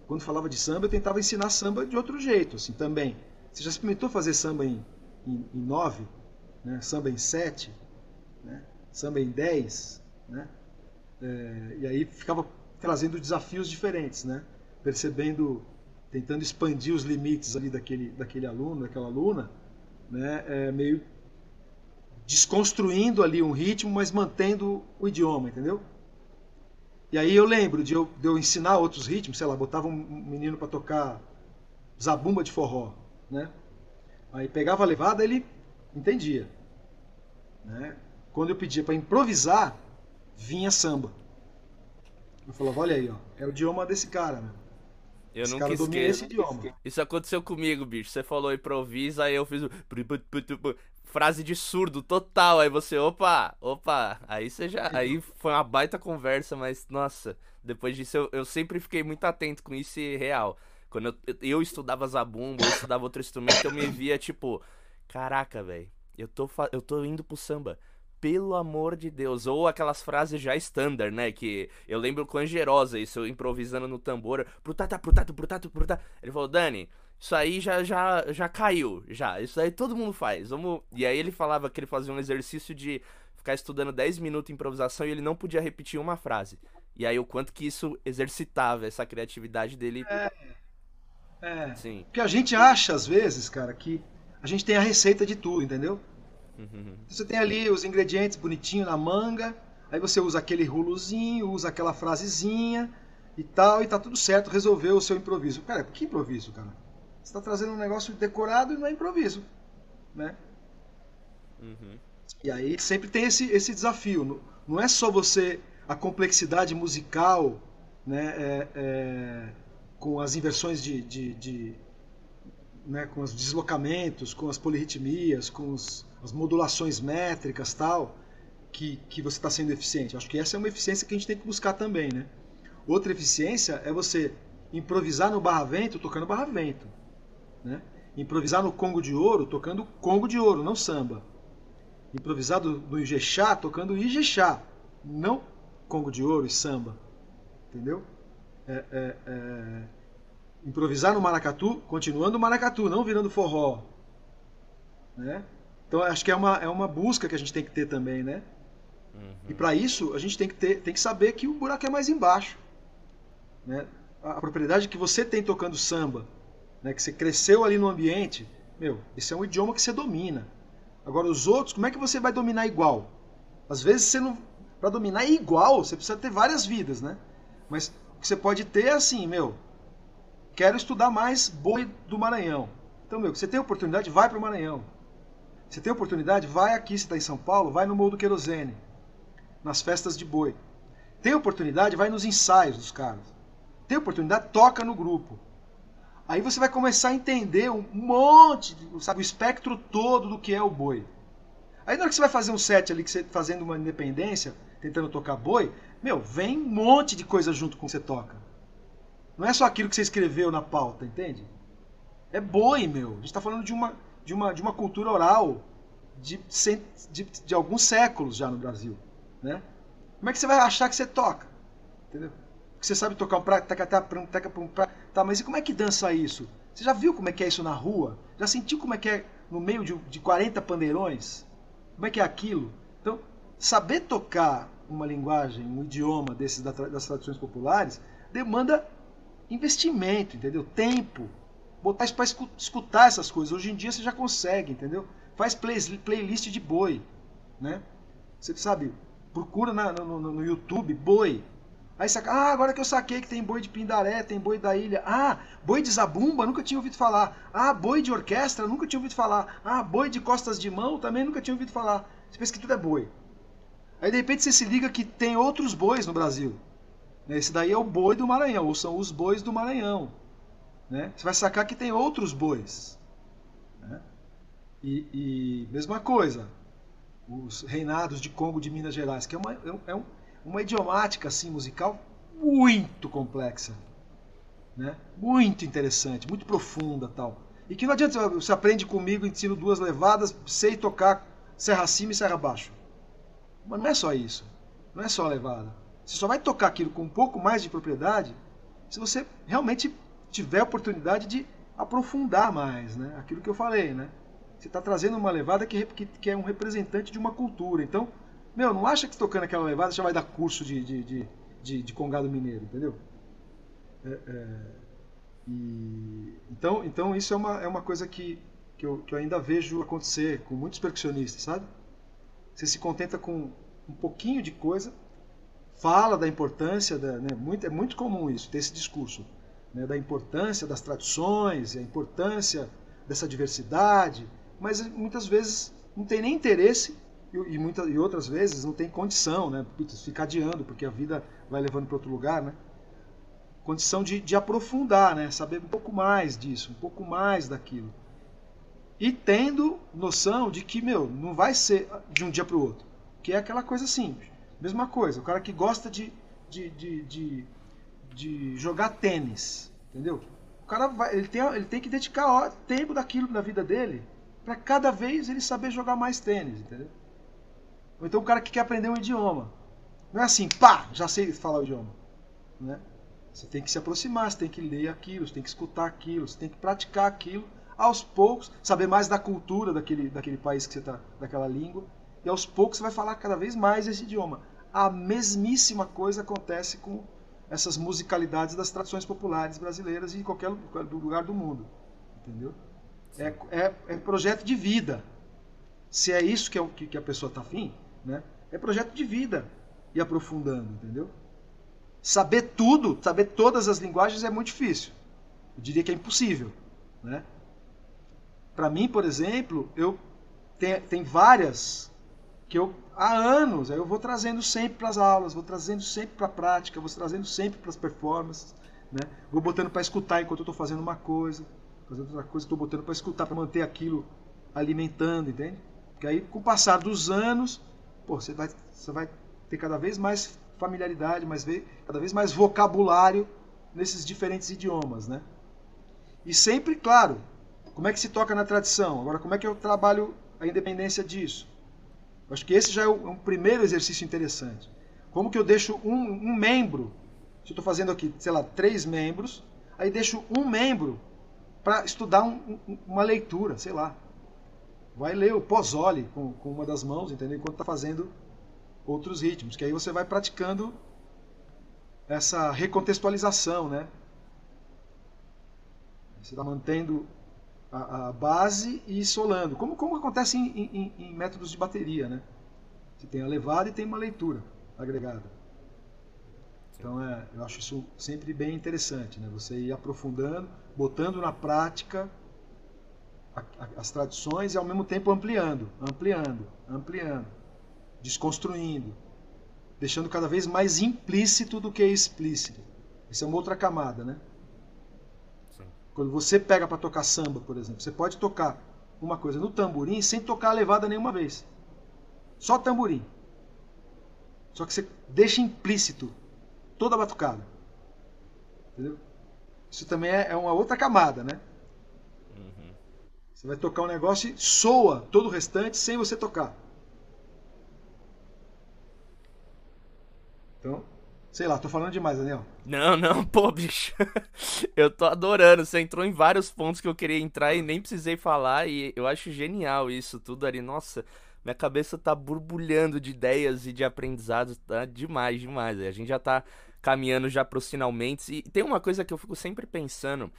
quando falava de samba, eu tentava ensinar samba de outro jeito, assim, também. Você já experimentou fazer samba em, em, em nove, né? samba em sete, né? samba em dez, né? É, e aí ficava trazendo desafios diferentes, né? Percebendo tentando expandir os limites ali daquele, daquele aluno, daquela aluna, né, é, meio desconstruindo ali um ritmo, mas mantendo o idioma, entendeu? E aí eu lembro de eu, de eu ensinar outros ritmos, sei lá, botava um menino para tocar zabumba de forró, né? Aí pegava a levada, ele entendia, né? Quando eu pedia para improvisar, vinha samba. Eu falava, olha aí, ó, é o idioma desse cara, né? Eu Esse nunca esqueço. Isso aconteceu comigo, bicho. Você falou improvisa, aí eu fiz o. Frase de surdo total. Aí você, opa, opa. Aí você já. Aí foi uma baita conversa, mas, nossa, depois disso eu, eu sempre fiquei muito atento com isso e real. Quando eu, eu estudava zabumba, eu estudava outro instrumento, eu me via tipo, caraca, velho, eu tô, eu tô indo pro samba pelo amor de Deus. Ou aquelas frases já standard, né? Que eu lembro com Angerosa, isso improvisando no tambor. Prutata, prutata, prutata, prutata. Ele falou, Dani, isso aí já, já, já caiu, já. Isso aí todo mundo faz. Vamos... E aí ele falava que ele fazia um exercício de ficar estudando 10 minutos de improvisação e ele não podia repetir uma frase. E aí o quanto que isso exercitava essa criatividade dele. É. É. Sim. Porque a gente acha, às vezes, cara, que a gente tem a receita de tudo, entendeu? Uhum. Você tem ali os ingredientes bonitinho na manga, aí você usa aquele rulozinho, usa aquela frasezinha e tal, e tá tudo certo, resolveu o seu improviso. Cara, que improviso, cara? Você tá trazendo um negócio decorado e não é improviso, né? Uhum. E aí sempre tem esse, esse desafio. Não é só você a complexidade musical, né, é, é, com as inversões de, de, de né, com os deslocamentos, com as polirritmias, com os, as modulações métricas tal, que, que você está sendo eficiente. Acho que essa é uma eficiência que a gente tem que buscar também, né? Outra eficiência é você improvisar no barra-vento tocando barra-vento, né? Improvisar no Congo de Ouro tocando Congo de Ouro, não samba. Improvisar no, Ijexá tocando Ijexá, não Congo de Ouro e samba. Entendeu? É, é, é... Improvisar no maracatu, continuando maracatu, não virando forró. Né? Então acho que é uma, é uma busca que a gente tem que ter também, né? Uhum. E para isso a gente tem que, ter, tem que saber que o buraco é mais embaixo. Né? A, a propriedade que você tem tocando samba, né? que você cresceu ali no ambiente, meu, esse é um idioma que você domina. Agora os outros, como é que você vai dominar igual? Às vezes você não. Para dominar igual, você precisa ter várias vidas, né? Mas o que você pode ter é assim, meu, quero estudar mais boi do Maranhão. Então, meu, você tem oportunidade, vai para o Maranhão. Você tem oportunidade? Vai aqui, se está em São Paulo, vai no Morro do Querosene, nas festas de boi. Tem oportunidade? Vai nos ensaios dos caras. Tem oportunidade? Toca no grupo. Aí você vai começar a entender um monte, sabe, o espectro todo do que é o boi. Aí na hora que você vai fazer um set ali, que você fazendo uma independência, tentando tocar boi, meu, vem um monte de coisa junto com o que você toca. Não é só aquilo que você escreveu na pauta, entende? É boi, meu. A gente está falando de uma, de uma, de uma cultura oral de, de, de alguns séculos já no Brasil. Né? Como é que você vai achar que você toca? Entendeu? Que você sabe tocar um pra, taca, taca, taca, pra, tá, mas e como é que dança isso? Você já viu como é que é isso na rua? Já sentiu como é que é no meio de, de 40 pandeirões? Como é que é aquilo? Então, saber tocar uma linguagem, um idioma desses das tradições populares demanda investimento, entendeu? Tempo, botar isso para escutar essas coisas. Hoje em dia você já consegue, entendeu? Faz play, playlist de boi, né? Você sabe, procura na, no, no, YouTube boi. Aí saca, ah, agora que eu saquei que tem boi de Pindaré, tem boi da ilha. Ah, boi de Zabumba, nunca tinha ouvido falar. Ah, boi de orquestra, nunca tinha ouvido falar. Ah, boi de costas de mão, também nunca tinha ouvido falar. Você pensa que tudo é boi. Aí de repente você se liga que tem outros bois no Brasil. Esse daí é o boi do Maranhão, ou são os bois do Maranhão. Né? Você vai sacar que tem outros bois. Né? E, e, mesma coisa, os reinados de Congo de Minas Gerais, que é uma, é, é uma idiomática assim, musical muito complexa. Né? Muito interessante, muito profunda tal. E que não adianta você aprende comigo, ensino duas levadas, sei tocar serra acima e serra abaixo. Mas não é só isso. Não é só a levada. Você só vai tocar aquilo com um pouco mais de propriedade se você realmente tiver a oportunidade de aprofundar mais, né? Aquilo que eu falei, né? Você está trazendo uma levada que, que, que, é um representante de uma cultura. Então, meu, não acha que tocando aquela levada já vai dar curso de, de, de, de, de congado mineiro, entendeu? É, é, e, então, então isso é uma, é uma coisa que, que, eu, que eu ainda vejo acontecer com muitos percussionistas, sabe? Você se contenta com um pouquinho de coisa, fala da importância, da, né, muito, é muito comum isso, ter esse discurso, né, da importância das tradições, a importância dessa diversidade, mas muitas vezes não tem nem interesse e, e, muita, e outras vezes não tem condição, né, ficar adiando, porque a vida vai levando para outro lugar, né, condição de, de aprofundar, né, saber um pouco mais disso, um pouco mais daquilo e tendo noção de que, meu, não vai ser de um dia para o outro. Que é aquela coisa simples. Mesma coisa, o cara que gosta de, de, de, de, de jogar tênis, entendeu? O cara vai, ele, tem, ele tem que dedicar tempo daquilo na vida dele para cada vez ele saber jogar mais tênis, entendeu? Ou então o cara que quer aprender um idioma. Não é assim, pá, já sei falar o idioma. Né? Você tem que se aproximar, você tem que ler aquilo, você tem que escutar aquilo, você tem que praticar aquilo aos poucos, saber mais da cultura daquele, daquele país que você está, daquela língua, e aos poucos você vai falar cada vez mais esse idioma. A mesmíssima coisa acontece com essas musicalidades das tradições populares brasileiras e em qualquer lugar do mundo. Entendeu? É, é, é, projeto de vida. Se é isso que, é, que, que a pessoa está afim, né? é projeto de vida. E aprofundando, entendeu? Saber tudo, saber todas as linguagens é muito difícil. Eu diria que é impossível. Né? Para mim, por exemplo, eu tem, tem várias que eu há anos eu vou trazendo sempre para as aulas, vou trazendo sempre para a prática, vou trazendo sempre para as performances, né? Vou botando para escutar enquanto eu estou fazendo uma coisa, fazendo outra coisa, estou botando para escutar para manter aquilo alimentando, entende? Porque aí com o passar dos anos, pô, você vai você vai ter cada vez mais familiaridade, mais cada vez mais vocabulário nesses diferentes idiomas, né? E sempre, claro, como é que se toca na tradição? Agora, como é que eu trabalho a independência disso? Eu acho que esse já é um primeiro exercício interessante. Como que eu deixo um, um membro, se eu estou fazendo aqui, sei lá, três membros, aí deixo um membro para estudar um, um, uma leitura, sei lá. Vai ler o Pozzoli com, com uma das mãos, entendeu? Enquanto está fazendo outros ritmos, que aí você vai praticando essa recontextualização, né? Você está mantendo a, a, base e solando, como, como acontece em, em, em, métodos de bateria, né? Você tem a levada e tem uma leitura agregada. Então é, eu acho isso sempre bem interessante, né? Você ir aprofundando, botando na prática a, a, as tradições e ao mesmo tempo ampliando, ampliando, ampliando, desconstruindo, deixando cada vez mais implícito do que explícito. Isso é uma outra camada, né? Quando você pega para tocar samba, por exemplo, você pode tocar uma coisa no tamborim sem tocar a levada nenhuma vez. Só tamborim. Só que você deixa implícito toda a batucada. Entendeu? Isso também é, é uma outra camada, né? Uhum. Você vai tocar um negócio e soa todo o restante sem você tocar. Então, Sei lá, tô falando demais, Daniel. Não, não, pô, bicho. eu tô adorando. Você entrou em vários pontos que eu queria entrar e nem precisei falar. E eu acho genial isso tudo ali. Nossa, minha cabeça tá borbulhando de ideias e de aprendizados. Tá demais, demais. A gente já tá caminhando já pros finalmente. E tem uma coisa que eu fico sempre pensando.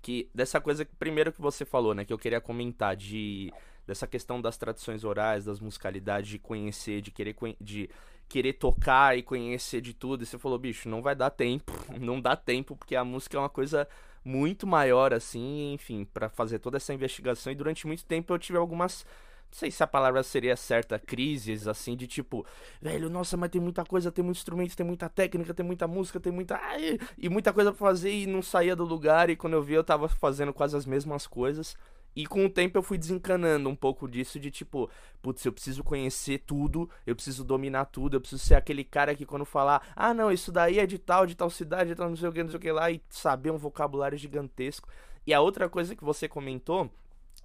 Que dessa coisa, primeiro que você falou, né? Que eu queria comentar de dessa questão das tradições orais, das musicalidades, de conhecer, de querer de querer tocar e conhecer de tudo. E você falou, bicho, não vai dar tempo, não dá tempo, porque a música é uma coisa muito maior, assim, enfim, para fazer toda essa investigação. E durante muito tempo eu tive algumas sei se a palavra seria certa, crises, assim, de tipo, velho, nossa, mas tem muita coisa, tem muito instrumento, tem muita técnica, tem muita música, tem muita. Ai, e muita coisa pra fazer e não saía do lugar. E quando eu vi, eu tava fazendo quase as mesmas coisas. E com o tempo eu fui desencanando um pouco disso de tipo, putz, eu preciso conhecer tudo, eu preciso dominar tudo, eu preciso ser aquele cara que quando falar, ah não, isso daí é de tal, de tal cidade, de tal não sei o que, não sei o que lá, e saber um vocabulário gigantesco. E a outra coisa que você comentou,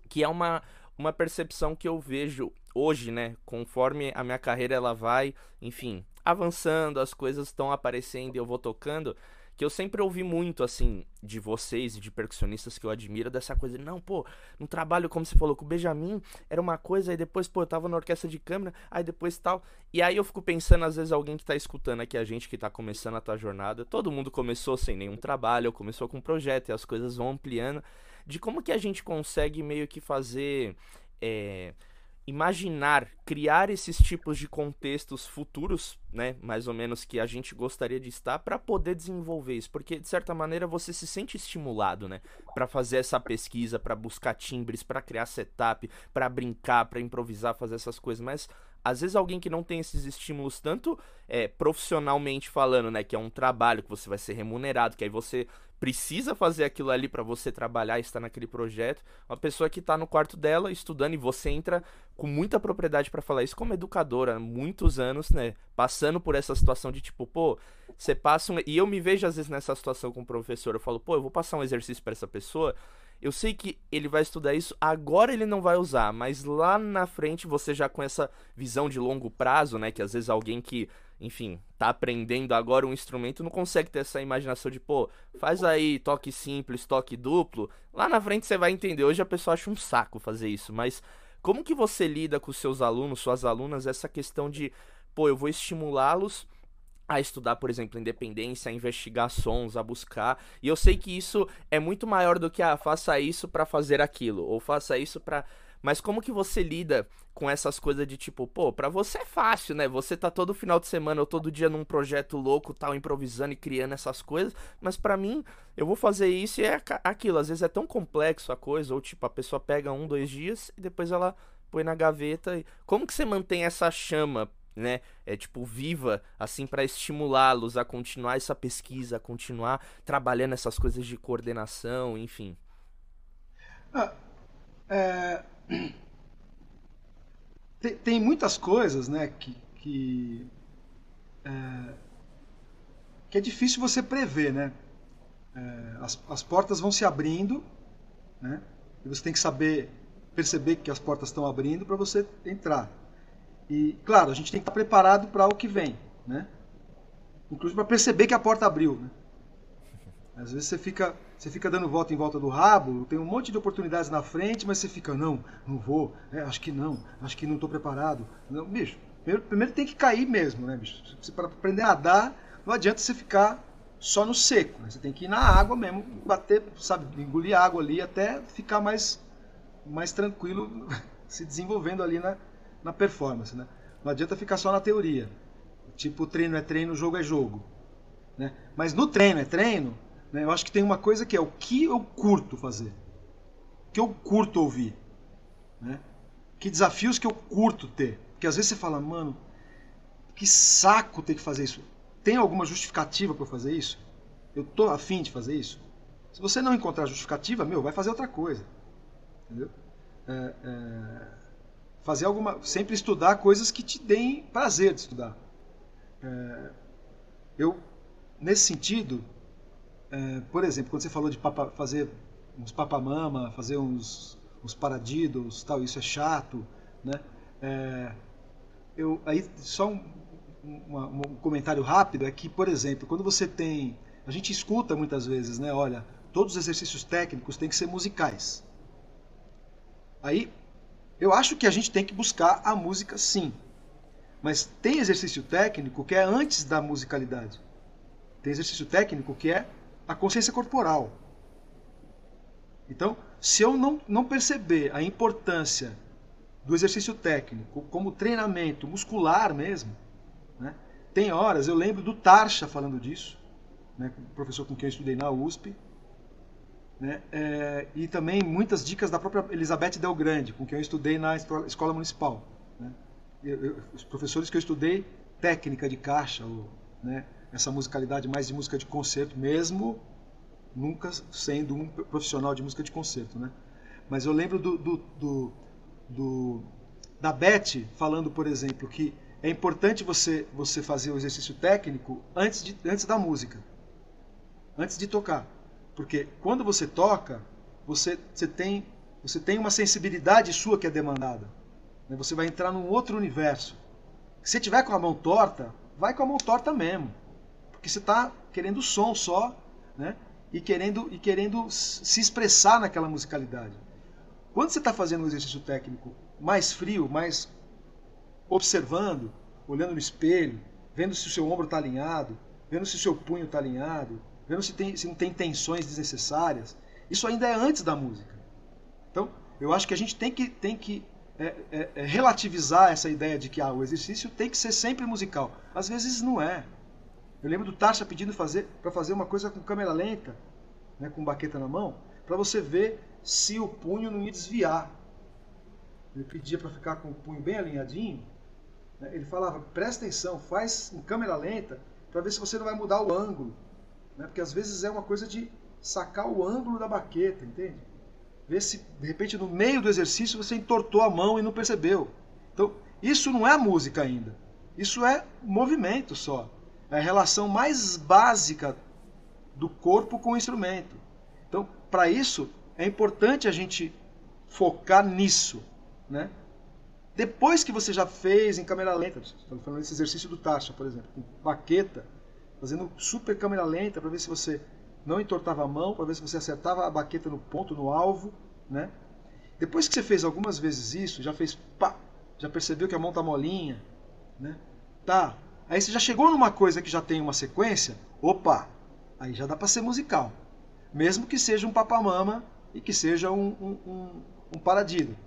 que é uma, uma percepção que eu vejo hoje, né, conforme a minha carreira ela vai, enfim, avançando, as coisas estão aparecendo e eu vou tocando, que eu sempre ouvi muito, assim, de vocês e de percussionistas que eu admiro, dessa coisa de, não, pô, no trabalho, como você falou, com o Benjamin, era uma coisa, aí depois, pô, eu tava na orquestra de câmera, aí depois tal. E aí eu fico pensando, às vezes, alguém que tá escutando aqui a gente, que tá começando a tua jornada, todo mundo começou sem nenhum trabalho, começou com um projeto, e as coisas vão ampliando, de como que a gente consegue meio que fazer. É, imaginar, criar esses tipos de contextos futuros, né, mais ou menos que a gente gostaria de estar para poder desenvolver isso, porque de certa maneira você se sente estimulado, né, para fazer essa pesquisa, para buscar timbres, para criar setup, para brincar, para improvisar, fazer essas coisas, mas às vezes alguém que não tem esses estímulos tanto é, profissionalmente falando, né, que é um trabalho que você vai ser remunerado, que aí você precisa fazer aquilo ali para você trabalhar estar naquele projeto. Uma pessoa que está no quarto dela estudando e você entra com muita propriedade para falar isso como educadora, muitos anos, né, passando por essa situação de tipo, pô, você passa um... e eu me vejo às vezes nessa situação com o professor, eu falo, pô, eu vou passar um exercício para essa pessoa, eu sei que ele vai estudar isso, agora ele não vai usar, mas lá na frente você já com essa visão de longo prazo, né, que às vezes alguém que, enfim, tá aprendendo agora um instrumento não consegue ter essa imaginação de, pô, faz aí toque simples, toque duplo, lá na frente você vai entender. Hoje a pessoa acha um saco fazer isso, mas como que você lida com seus alunos, suas alunas, essa questão de, pô, eu vou estimulá-los a estudar, por exemplo, independência, a investigar sons, a buscar. E eu sei que isso é muito maior do que ah, faça isso para fazer aquilo ou faça isso para mas como que você lida com essas coisas de tipo, pô, pra você é fácil, né? Você tá todo final de semana ou todo dia num projeto louco, tal, improvisando e criando essas coisas, mas para mim, eu vou fazer isso e é aquilo. Às vezes é tão complexo a coisa, ou tipo, a pessoa pega um, dois dias e depois ela põe na gaveta. Como que você mantém essa chama né? É tipo viva, assim, para estimulá-los a continuar essa pesquisa, a continuar trabalhando essas coisas de coordenação, enfim. Ah, é... tem, tem, muitas coisas, né, que que é, que é difícil você prever, né? É, as, as portas vão se abrindo, né? E você tem que saber perceber que as portas estão abrindo para você entrar. E, claro, a gente tem que estar preparado para o que vem, né? Inclusive para perceber que a porta abriu, né? Às vezes você fica, você fica dando volta em volta do rabo, tem um monte de oportunidades na frente, mas você fica, não, não vou, é, acho que não, acho que não estou preparado. Não, bicho, primeiro, primeiro tem que cair mesmo, né, bicho? Para aprender a nadar, não adianta você ficar só no seco, né? Você tem que ir na água mesmo, bater, sabe, engolir água ali até ficar mais, mais tranquilo se desenvolvendo ali na, na performance. Né? Não adianta ficar só na teoria. Tipo, treino é treino, jogo é jogo. Né? Mas no treino é treino, né, eu acho que tem uma coisa que é o que eu curto fazer. O que eu curto ouvir. Né? Que desafios que eu curto ter. Porque às vezes você fala, mano, que saco ter que fazer isso. Tem alguma justificativa para fazer isso? Eu tô afim de fazer isso? Se você não encontrar justificativa, meu, vai fazer outra coisa. Entendeu? É, é fazer alguma, sempre estudar coisas que te deem prazer de estudar. É, eu, nesse sentido, é, por exemplo, quando você falou de papa, fazer uns papamama, fazer uns, uns paradidos, tal, isso é chato, né? É, eu, aí só um, um, um comentário rápido é que, por exemplo, quando você tem, a gente escuta muitas vezes, né? Olha, todos os exercícios técnicos têm que ser musicais. Aí eu acho que a gente tem que buscar a música sim. Mas tem exercício técnico que é antes da musicalidade. Tem exercício técnico que é a consciência corporal. Então, se eu não, não perceber a importância do exercício técnico como treinamento muscular mesmo, né? tem horas, eu lembro do Tarsha falando disso, né? professor com quem eu estudei na USP, né? É, e também muitas dicas da própria Elizabeth Del Grande, com quem eu estudei na escola municipal. Né? Eu, eu, os professores que eu estudei, técnica de caixa, ou, né? essa musicalidade mais de música de concerto, mesmo nunca sendo um profissional de música de concerto. Né? Mas eu lembro do, do, do, do da Beth falando, por exemplo, que é importante você, você fazer o exercício técnico antes, de, antes da música, antes de tocar. Porque quando você toca, você, você, tem, você tem uma sensibilidade sua que é demandada. Né? Você vai entrar num outro universo. Se tiver com a mão torta, vai com a mão torta mesmo. Porque você está querendo som só, né? E querendo, e querendo se expressar naquela musicalidade. Quando você está fazendo um exercício técnico mais frio, mais observando, olhando no espelho, vendo se o seu ombro está alinhado, vendo se o seu punho está alinhado, vendo se, tem, se não tem tensões desnecessárias. Isso ainda é antes da música. Então, eu acho que a gente tem que, tem que é, é, é relativizar essa ideia de que ah, o exercício tem que ser sempre musical. Às vezes não é. Eu lembro do Tarsha pedindo fazer, para fazer uma coisa com câmera lenta, né, com baqueta na mão, para você ver se o punho não ia desviar. Ele pedia para ficar com o punho bem alinhadinho. Né? Ele falava: presta atenção, faz em câmera lenta para ver se você não vai mudar o ângulo. Né? Porque às vezes é uma coisa de sacar o ângulo da baqueta, entende? Ver se de repente no meio do exercício você entortou a mão e não percebeu. Então, isso não é música ainda. Isso é movimento só. É a relação mais básica do corpo com o instrumento. Então, para isso, é importante a gente focar nisso. Né? Depois que você já fez em câmera lenta, estamos falando desse exercício do Tasha, por exemplo, com baqueta, fazendo super câmera lenta para ver se você não entortava a mão, para ver se você acertava a baqueta no ponto, no alvo, né? Depois que você fez algumas vezes isso, já fez pá, já percebeu que a mão tá molinha, né? Tá. Aí você já chegou numa coisa que já tem uma sequência, opa, aí já dá para ser musical. Mesmo que seja um papamama e que seja um, um, um, um paradido.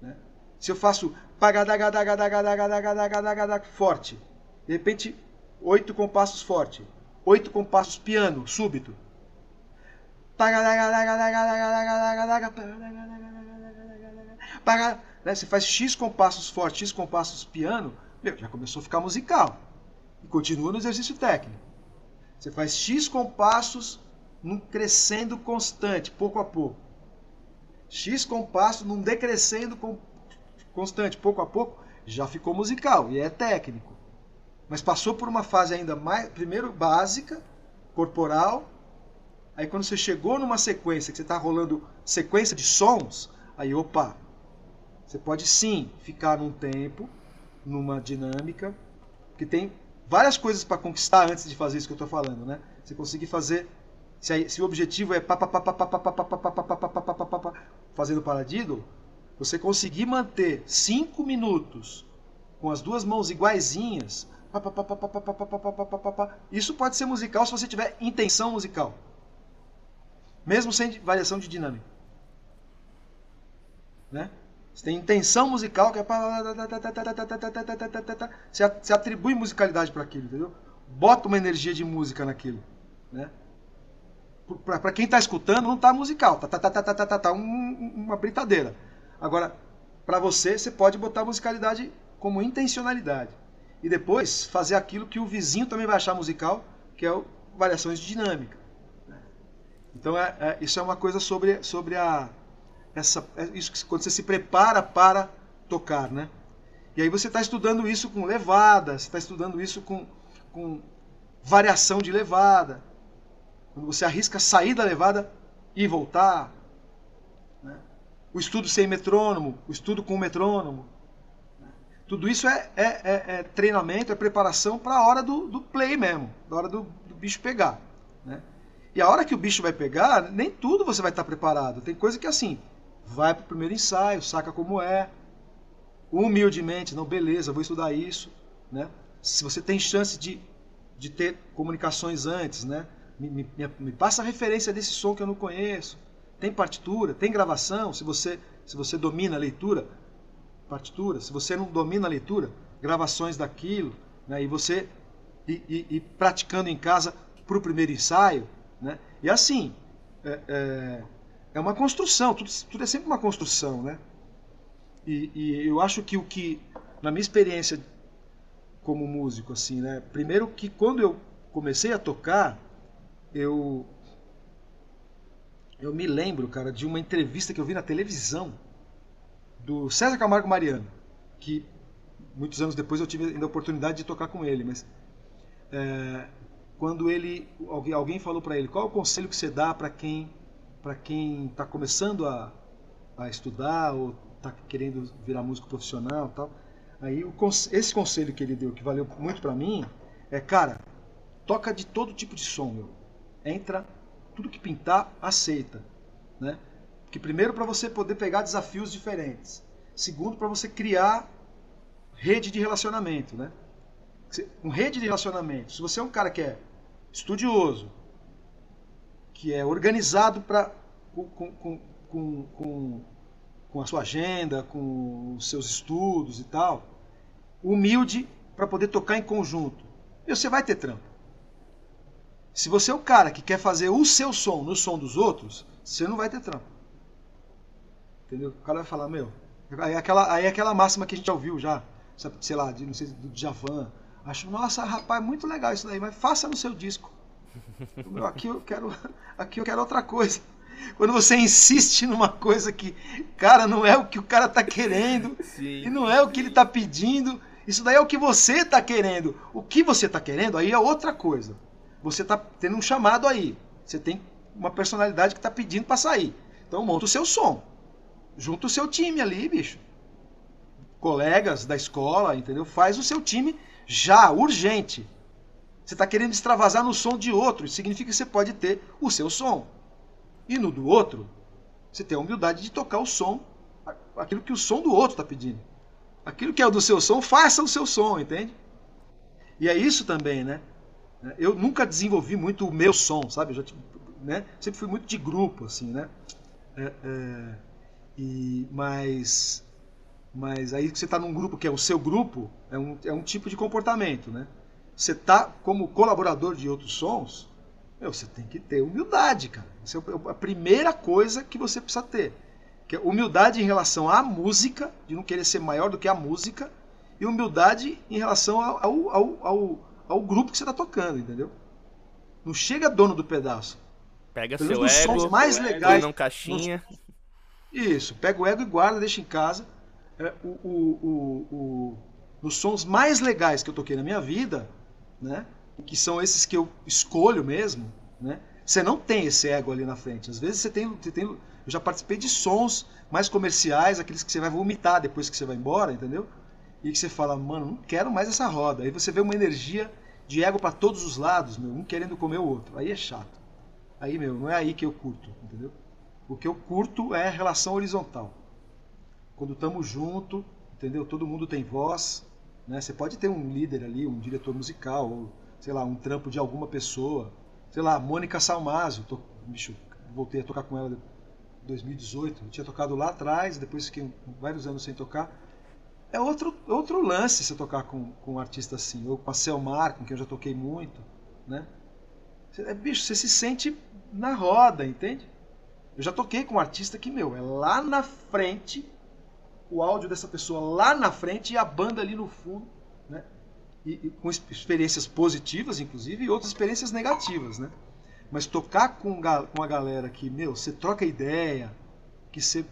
Né? Se eu faço forte, de repente oito compassos forte, oito compassos piano súbito. Né? Você faz X compassos forte, X compassos piano, meu, já começou a ficar musical. E continua no exercício técnico. Você faz X compassos num crescendo constante, pouco a pouco. X compassos num decrescendo constante, pouco a pouco, já ficou musical e é técnico. Mas passou por uma fase ainda mais, primeiro básica, corporal. Aí quando você chegou numa sequência, que você está rolando sequência de sons, aí opa, você pode sim ficar num tempo, numa dinâmica, que tem várias coisas para conquistar antes de fazer isso que eu estou falando, né? Você conseguir fazer, se, se o objetivo é fazendo paradiddle, você conseguir manter cinco minutos com as duas mãos iguaizinhas, isso pode ser musical se você tiver intenção musical. Mesmo sem variação de dinâmica. Né? Você tem intenção musical que é Você atribui musicalidade para aquilo, entendeu? Bota uma energia de música naquilo, né? Para quem está escutando, não está musical, tá, tá, tá, tá, tá, tá, tá um, uma brincadeira. Agora, para você, você pode botar musicalidade como intencionalidade. E depois fazer aquilo que o vizinho também vai achar musical, que é o, variações de dinâmica. Então, é, é, isso é uma coisa sobre, sobre a. Essa, é isso quando você se prepara para tocar, né? E aí você está estudando isso com levada, você está estudando isso com, com variação de levada. Quando você arrisca sair da levada e voltar, o estudo sem metrônomo, o estudo com metrônomo. Tudo isso é, é, é, é treinamento, é preparação para a hora do, do, play mesmo, da hora do, do bicho pegar. Né? E a hora que o bicho vai pegar, nem tudo você vai estar preparado. Tem coisa que assim, vai para o primeiro ensaio, saca como é, humildemente, não, beleza, vou estudar isso. Né? Se você tem chance de, de ter comunicações antes, né? me, me, me passa a referência desse som que eu não conheço tem partitura, tem gravação, se você, se você domina a leitura, partitura, se você não domina a leitura, gravações daquilo, né, e você e, e, e praticando em casa para o primeiro ensaio, né, e assim, é, é, é uma construção, tudo, tudo é sempre uma construção, né? E, e, eu acho que o que, na minha experiência como músico, assim, né? Primeiro que quando eu comecei a tocar, eu eu me lembro, cara, de uma entrevista que eu vi na televisão do César Camargo Mariano, que muitos anos depois eu tive ainda a oportunidade de tocar com ele, mas é, quando ele alguém, alguém falou para ele qual é o conselho que você dá para quem para quem está começando a, a estudar ou está querendo virar músico profissional tal aí o, esse conselho que ele deu que valeu muito para mim é cara toca de todo tipo de som meu. entra tudo que pintar aceita né que primeiro para você poder pegar desafios diferentes segundo para você criar rede de relacionamento né um rede de relacionamento se você é um cara que é estudioso que é organizado para com, com, com, com, com a sua agenda, com os seus estudos e tal, humilde para poder tocar em conjunto. E você vai ter trampo. Se você é o cara que quer fazer o seu som no som dos outros, você não vai ter trampo. Entendeu? O cara vai falar, meu. Aí é aquela, aí é aquela máxima que a gente já ouviu já, sei lá, de, não sei, do Javan. Acho, nossa, rapaz, muito legal isso daí, mas faça no seu disco. Meu, aqui eu quero, aqui eu quero outra coisa. Quando você insiste numa coisa que, cara, não é o que o cara tá querendo Sim. e não é o que ele tá pedindo, isso daí é o que você tá querendo. O que você tá querendo aí é outra coisa. Você tá tendo um chamado aí. Você tem uma personalidade que tá pedindo para sair. Então monta o seu som. Junta o seu time ali, bicho. Colegas da escola, entendeu? Faz o seu time já, urgente. Você está querendo extravasar no som de outro. Isso significa que você pode ter o seu som. E no do outro, você tem a humildade de tocar o som, aquilo que o som do outro está pedindo. Aquilo que é o do seu som, faça o seu som, entende? E é isso também, né? Eu nunca desenvolvi muito o meu som, sabe? Eu já, né? Sempre fui muito de grupo, assim, né? É, é, e, mas, mas aí que você está num grupo que é o seu grupo, é um, é um tipo de comportamento, né? você tá como colaborador de outros sons, meu, você tem que ter humildade, cara. Essa é a primeira coisa que você precisa ter. Que é humildade em relação à música, de não querer ser maior do que a música, e humildade em relação ao, ao, ao, ao grupo que você está tocando, entendeu? Não chega dono do pedaço. Pega Pelo seu ego, sons mais ego, legais, não caixinha. Nos... Isso, pega o ego e guarda, deixa em casa. É, o, o, o, o, nos sons mais legais que eu toquei na minha vida, né? que são esses que eu escolho mesmo, né? Você não tem esse ego ali na frente. Às vezes você tem, você tem, eu já participei de sons mais comerciais, aqueles que você vai vomitar depois que você vai embora, entendeu? E que você fala, mano, não quero mais essa roda. Aí você vê uma energia de ego para todos os lados, meu, um querendo comer o outro. Aí é chato. Aí, meu, não é aí que eu curto, entendeu? O que eu curto é a relação horizontal. Quando estamos junto, entendeu? Todo mundo tem voz, né? Você pode ter um líder ali, um diretor musical, ou, sei lá, um trampo de alguma pessoa. Sei lá, Mônica Salmazo, bicho, voltei a tocar com ela em 2018. Eu tinha tocado lá atrás, depois fiquei vários anos sem tocar. É outro, outro lance você tocar com, com um artista assim. Ou com a Selmar, com quem eu já toquei muito. Né? É, bicho, você se sente na roda, entende? Eu já toquei com um artista que, meu, é lá na frente o áudio dessa pessoa lá na frente e a banda ali no fundo, né? E, e, com experiências positivas, inclusive, e outras experiências negativas, né? Mas tocar com, com a galera que, meu, você troca ideia, que você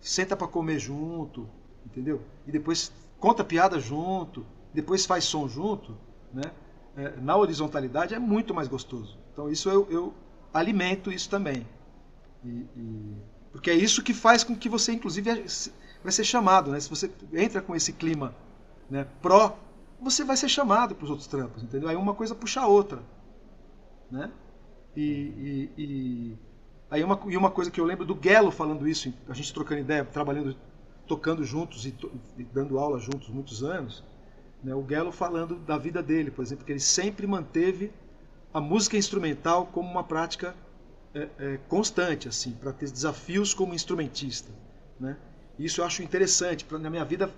senta para comer junto, entendeu? E depois conta piada junto, depois faz som junto, né? É, na horizontalidade é muito mais gostoso. Então isso eu, eu alimento isso também. E, e, porque é isso que faz com que você, inclusive, vai ser chamado, né? Se você entra com esse clima né, pró, você vai ser chamado para os outros trampos, entendeu? Aí uma coisa puxa a outra, né? E, e, e aí uma, e uma coisa que eu lembro do Guelo falando isso, a gente trocando ideia, trabalhando, tocando juntos e, to, e dando aula juntos muitos anos, né? O Guelo falando da vida dele, por exemplo, que ele sempre manteve a música instrumental como uma prática é, é, constante, assim, para ter desafios como instrumentista, né? Isso eu acho interessante. Na minha vida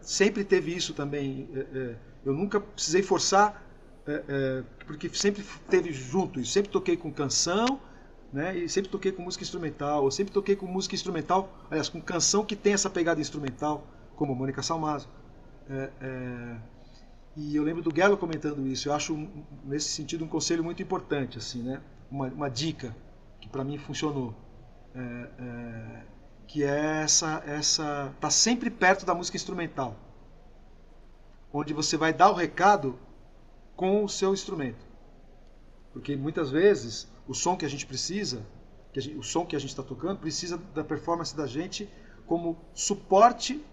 sempre teve isso também. É, é, eu nunca precisei forçar, é, porque sempre teve junto isso. Sempre toquei com canção, né? E sempre toquei com música instrumental, eu sempre toquei com música instrumental, aliás, com canção que tem essa pegada instrumental, como Mônica Salmazo. E eu lembro do Gelo comentando isso. Eu acho, nesse sentido, um conselho muito importante, assim, né? Uma, uma dica que para mim funcionou, é, é, que é essa, essa, tá sempre perto da música instrumental, onde você vai dar o recado com o seu instrumento, porque muitas vezes o som que a gente precisa, que gente, o som que a gente está tocando, precisa da performance da gente como suporte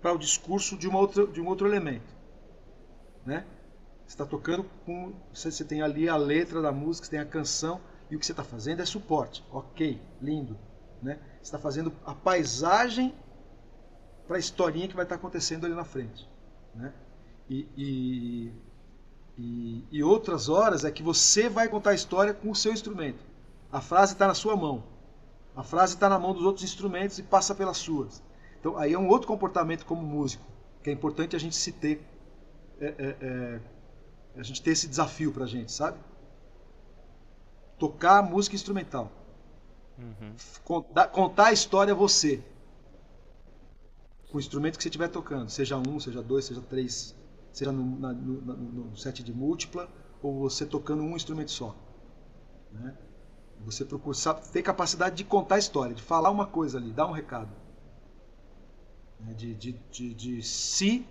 para o discurso de, uma outra, de um outro elemento. Né? Está tocando com. Você tem ali a letra da música, você tem a canção, e o que você está fazendo é suporte. Ok, lindo. Né? Você está fazendo a paisagem para a historinha que vai estar tá acontecendo ali na frente. Né? E, e, e, e, outras horas é que você vai contar a história com o seu instrumento. A frase está na sua mão. A frase está na mão dos outros instrumentos e passa pelas suas. Então aí é um outro comportamento como músico, que é importante a gente se ter, é, é, é, a gente ter esse desafio para a gente, sabe? Tocar música instrumental. Uhum. Contar, contar a história você. Com o instrumento que você estiver tocando, seja um, seja dois, seja três, seja no, na, no, no set de múltipla ou você tocando um instrumento só. Né? Você procura ter capacidade de contar a história, de falar uma coisa ali, dar um recado. Né? De, de, de, de se.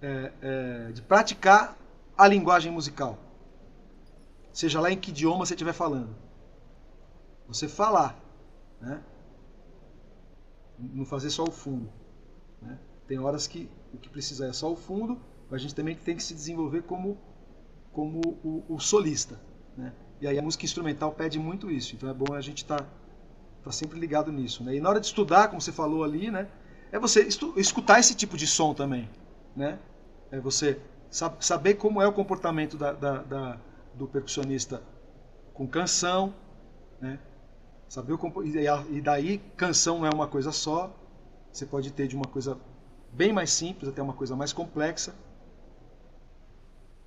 É, é, de praticar a linguagem musical. Seja lá em que idioma você estiver falando. Você falar. Né? Não fazer só o fundo. Né? Tem horas que o que precisa é só o fundo a gente também tem que se desenvolver como, como o, o solista. Né? E aí a música instrumental pede muito isso, então é bom a gente estar tá, tá sempre ligado nisso. Né? E na hora de estudar, como você falou ali, né, é você escutar esse tipo de som também. Né? É você saber como é o comportamento da, da, da, do percussionista com canção, né? Saber e daí canção não é uma coisa só, você pode ter de uma coisa bem mais simples até uma coisa mais complexa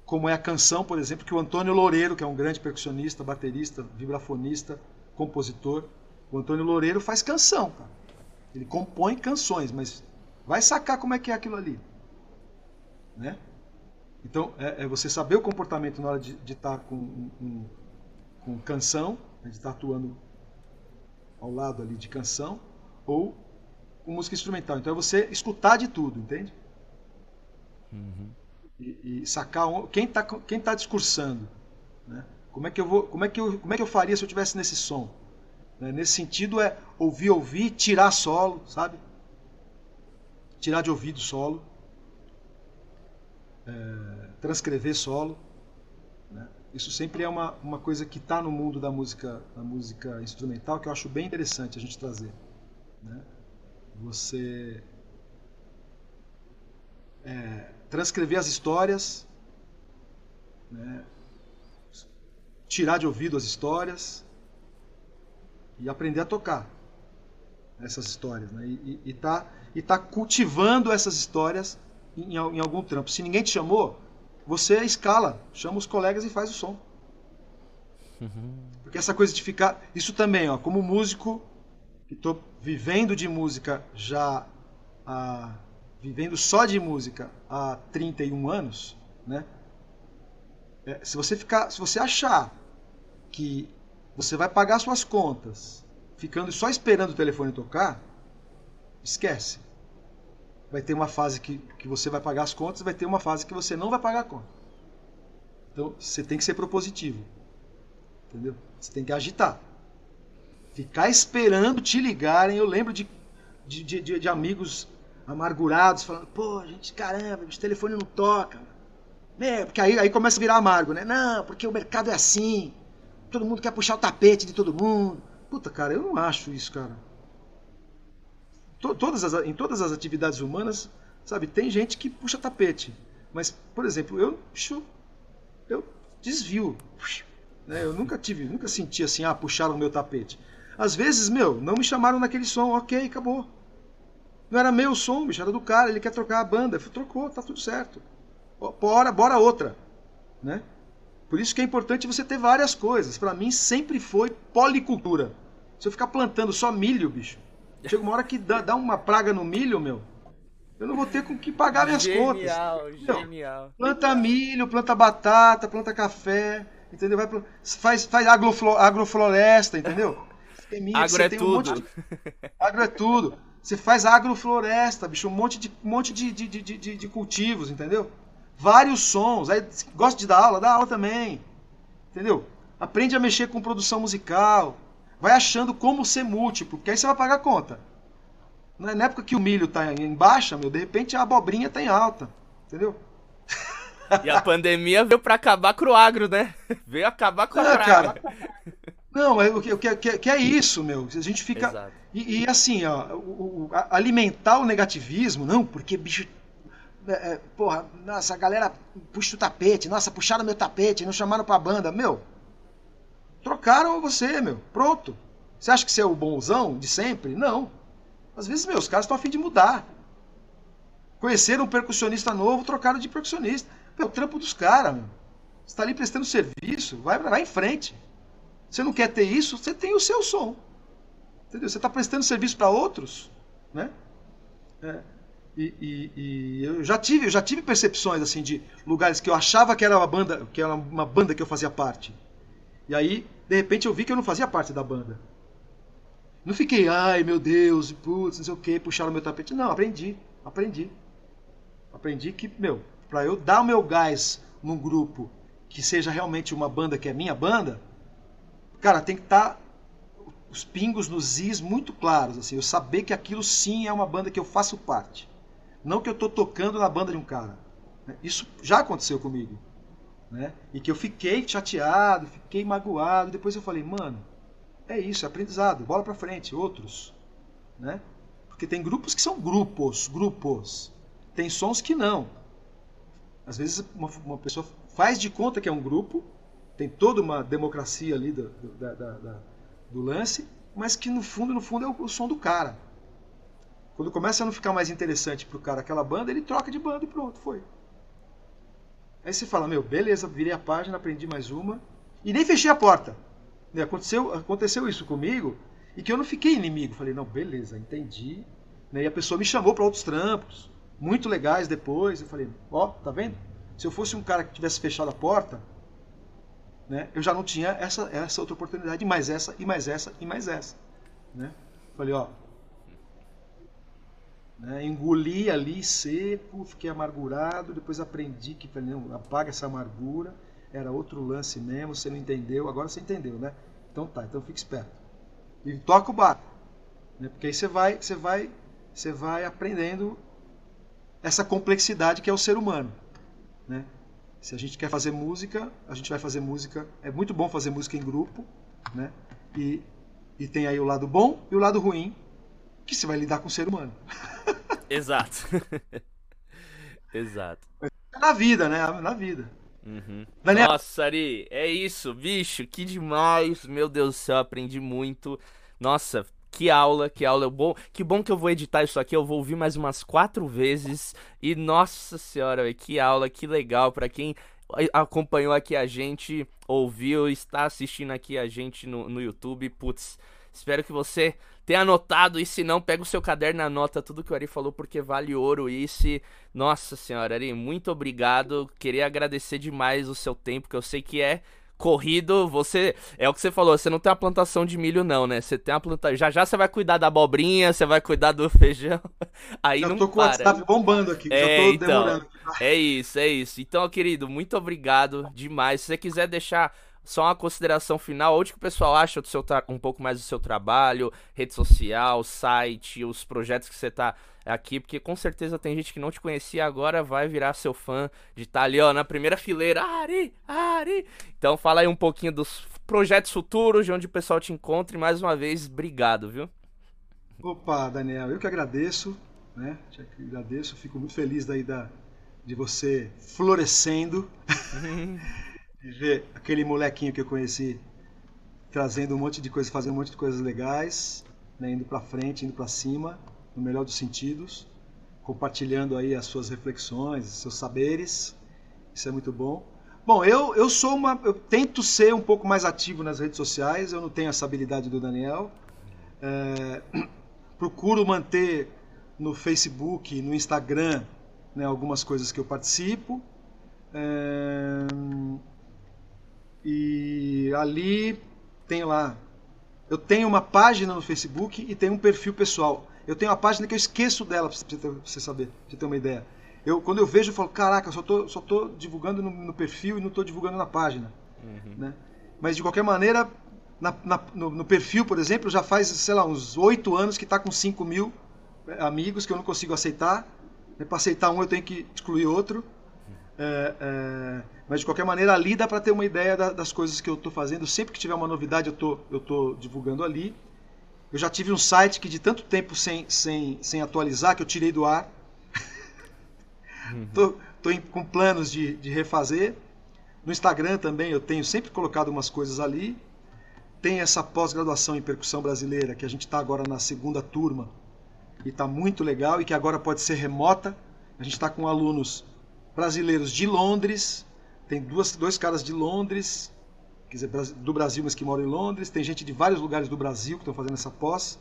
como é a canção, por exemplo, que o Antônio Loureiro, que é um grande percussionista, baterista, vibrafonista, compositor, o Antônio Loureiro faz canção, cara. Ele compõe canções, mas vai sacar como é que é aquilo ali, né? Então, é, é você saber o comportamento na hora de estar tá com, um, com canção, né, de estar tá atuando ao lado ali de canção, ou com música instrumental. Então, é você escutar de tudo, entende? Uhum e, e sacar quem está quem tá discursando. Né? Como, é que eu vou, como, é que eu, como é que eu faria se eu tivesse nesse som? Né? Nesse sentido é ouvir, ouvir, tirar solo, sabe? Tirar de ouvido solo. É, transcrever solo. Né? Isso sempre é uma, uma coisa que está no mundo da música, da música instrumental que eu acho bem interessante a gente trazer. Né? Você é, transcrever as histórias, né? tirar de ouvido as histórias e aprender a tocar essas histórias. Né? E está e tá cultivando essas histórias em, em, algum trampo. Se ninguém te chamou, você escala, chama os colegas e faz o som. Porque essa coisa de ficar. Isso também, ó, como músico, que estou vivendo de música já vivendo só de música há 31 anos, né? É, se você ficar, se você achar que você vai pagar suas contas ficando só esperando o telefone tocar, esquece. Vai ter uma fase que, que você vai pagar as contas, vai ter uma fase que você não vai pagar a conta. Então você tem que ser propositivo. Entendeu? Você tem que agitar. Ficar esperando te ligarem. Eu lembro de, de, de, de amigos amargurados, falando, pô, gente, caramba, o telefone não toca. É, porque aí, aí começa a virar amargo, né? Não, porque o mercado é assim. Todo mundo quer puxar o tapete de todo mundo. Puta, cara, eu não acho isso, cara. Todas as, em todas as atividades humanas, sabe, tem gente que puxa tapete. Mas, por exemplo, eu, eu desvio. Né? Eu nunca tive, nunca senti assim, ah, puxaram o meu tapete. Às vezes, meu, não me chamaram naquele som, ok, acabou. Não era meu som, bicho, era do cara, ele quer trocar a banda. Falei, trocou, tá tudo certo. Bora, bora outra. Né? Por isso que é importante você ter várias coisas. Para mim sempre foi policultura. Se eu ficar plantando só milho, bicho, chega uma hora que dá, dá uma praga no milho, meu. Eu não vou ter com que pagar minhas genial, contas. Genial, genial. Planta milho, planta batata, planta café, entendeu? Vai, faz faz agrofloresta, entendeu? Milho, agro é tudo. Um de... Agro é tudo. Você faz agrofloresta, bicho, um monte de, um monte de, de, de, de, de cultivos, entendeu? Vários sons. Aí gosta de dar aula, dá aula também. Entendeu? Aprende a mexer com produção musical. Vai achando como ser múltiplo, porque aí você vai pagar a conta. Na época que o milho está em baixa, meu, de repente a abobrinha está em alta. Entendeu? E a pandemia veio para acabar com o agro, né? Veio acabar com o agro. Cara, não, é, o que, que, que, é isso, meu? A gente fica. E, e, assim, ó, o, o, alimentar o negativismo, não, porque bicho. É, é, porra, nossa, a galera puxa o tapete, nossa, puxaram meu tapete, não chamaram pra banda. Meu, trocaram você, meu. Pronto. Você acha que você é o bonzão de sempre? Não. Às vezes, meus caras estão a fim de mudar. Conheceram um percussionista novo, trocaram de percussionista. É o trampo dos caras, meu. Você está ali prestando serviço, vai, vai em frente. Você não quer ter isso, você tem o seu som. Entendeu? Você está prestando serviço para outros, né? É. E, e, e, eu já tive, eu já tive percepções assim de lugares que eu achava que era uma banda, que era uma banda que eu fazia parte. E aí, de repente, eu vi que eu não fazia parte da banda. Não fiquei, ai meu Deus, putz, não sei o que, puxaram meu tapete. Não, aprendi, aprendi. Aprendi que, meu, para eu dar o meu gás num grupo que seja realmente uma banda que é minha banda, cara, tem que estar tá os pingos nos is muito claros, assim, eu saber que aquilo sim é uma banda que eu faço parte. Não que eu estou tocando na banda de um cara. Né? Isso já aconteceu comigo. Né? E que eu fiquei chateado, fiquei magoado. Depois eu falei, mano, é isso, é aprendizado, bola para frente, outros, né? Porque tem grupos que são grupos, grupos. Tem sons que não. Às vezes uma, uma pessoa faz de conta que é um grupo, tem toda uma democracia ali do, do, da, da, do lance, mas que no fundo, no fundo é o, o som do cara. Quando começa a não ficar mais interessante pro cara aquela banda, ele troca de banda e pronto, foi. Aí você fala, meu, beleza, virei a página, aprendi mais uma. E nem fechei a porta. Né, aconteceu, aconteceu isso comigo e que eu não fiquei inimigo. Falei, não, beleza, entendi. Né, e a pessoa me chamou para outros trampos, muito legais depois. Eu falei, ó, oh, tá vendo? Se eu fosse um cara que tivesse fechado a porta, né, eu já não tinha essa, essa outra oportunidade, mais essa, e mais essa, e mais essa. Né? Falei, ó. Né, engoli ali seco, fiquei amargurado, depois aprendi que não, apaga essa amargura era outro lance mesmo, você não entendeu, agora você entendeu, né? Então tá, então fique esperto. E toca o barco. Né? Porque aí você vai, você vai, você vai aprendendo essa complexidade que é o ser humano. Né? Se a gente quer fazer música, a gente vai fazer música. É muito bom fazer música em grupo, né? E, e tem aí o lado bom e o lado ruim, que você vai lidar com o ser humano. Exato. Exato. Na vida, né? Na vida. Uhum. Daniel... Nossa, Ari, é isso, bicho, que demais. Meu Deus do céu, aprendi muito. Nossa, que aula, que aula. Bom, que bom que eu vou editar isso aqui. Eu vou ouvir mais umas quatro vezes. E nossa senhora, que aula, que legal. para quem acompanhou aqui a gente, ouviu, está assistindo aqui a gente no, no YouTube. Putz, espero que você tenha anotado. E se não, pega o seu caderno e anota tudo que o Ari falou, porque vale ouro. E se. Nossa senhora, Ari, muito obrigado. Queria agradecer demais o seu tempo, que eu sei que é corrido, você. É o que você falou, você não tem uma plantação de milho, não, né? Você tem uma plantação. Já já você vai cuidar da abobrinha, você vai cuidar do feijão. Aí já não tô com para. o WhatsApp bombando aqui, é, já tô então, demorando. É isso, é isso. Então, querido, muito obrigado demais. Se você quiser deixar só uma consideração final, onde que o pessoal acha do seu um pouco mais do seu trabalho, rede social, site, os projetos que você tá aqui, porque com certeza tem gente que não te conhecia agora vai virar seu fã de estar tá ali, ó, na primeira fileira, Ari, Ari. Então fala aí um pouquinho dos projetos futuros, de onde o pessoal te encontra e mais uma vez, obrigado, viu? Opa, Daniel, eu que agradeço, né? Te agradeço, fico muito feliz daí da, de você florescendo. de ver aquele molequinho que eu conheci trazendo um monte de coisas, fazendo um monte de coisas legais, né, indo para frente, indo para cima, no melhor dos sentidos, compartilhando aí as suas reflexões, seus saberes. Isso é muito bom. Bom, eu, eu sou uma. Eu tento ser um pouco mais ativo nas redes sociais, eu não tenho essa habilidade do Daniel. É, procuro manter no Facebook, no Instagram, né, algumas coisas que eu participo. É, e ali tem lá. Eu tenho uma página no Facebook e tenho um perfil pessoal. Eu tenho uma página que eu esqueço dela, pra você saber, pra você ter uma ideia. Eu, quando eu vejo, eu falo, caraca, eu só tô, só tô divulgando no, no perfil e não estou divulgando na página. Uhum. Né? Mas, de qualquer maneira, na, na, no, no, perfil, por exemplo, já faz, sei lá, uns oito anos que está com 5 mil é, amigos que eu não consigo aceitar. Né? Para aceitar um, eu tenho que excluir outro. É, é, mas, de qualquer maneira, ali dá para ter uma ideia da, das coisas que eu estou fazendo. Sempre que tiver uma novidade, eu tô, estou divulgando ali. Eu já tive um site que de tanto tempo sem, sem, sem atualizar, que eu tirei do ar tô em, com planos de, de refazer. No Instagram também eu tenho sempre colocado umas coisas ali. Tem essa pós-graduação em percussão brasileira, que a gente está agora na segunda turma, e está muito legal, e que agora pode ser remota. A gente está com alunos brasileiros de Londres, tem duas, dois caras de Londres, quer dizer, do Brasil, mas que moram em Londres. Tem gente de vários lugares do Brasil que estão fazendo essa pós.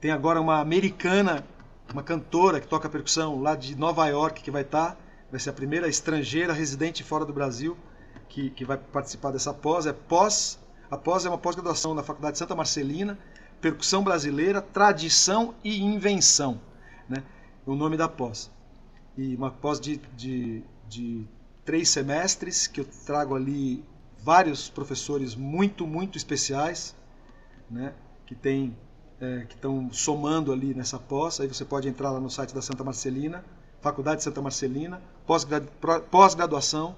Tem agora uma americana uma cantora que toca percussão lá de Nova York que vai estar, tá, vai ser a primeira estrangeira residente fora do Brasil que, que vai participar dessa pós. É pós, a pós é uma pós-graduação na Faculdade Santa Marcelina, percussão brasileira, tradição e invenção, né? O nome da pós. E uma pós de, de, de três semestres que eu trago ali vários professores muito muito especiais, né? Que tem é, que estão somando ali nessa pós. Aí você pode entrar lá no site da Santa Marcelina, Faculdade de Santa Marcelina, pós-graduação,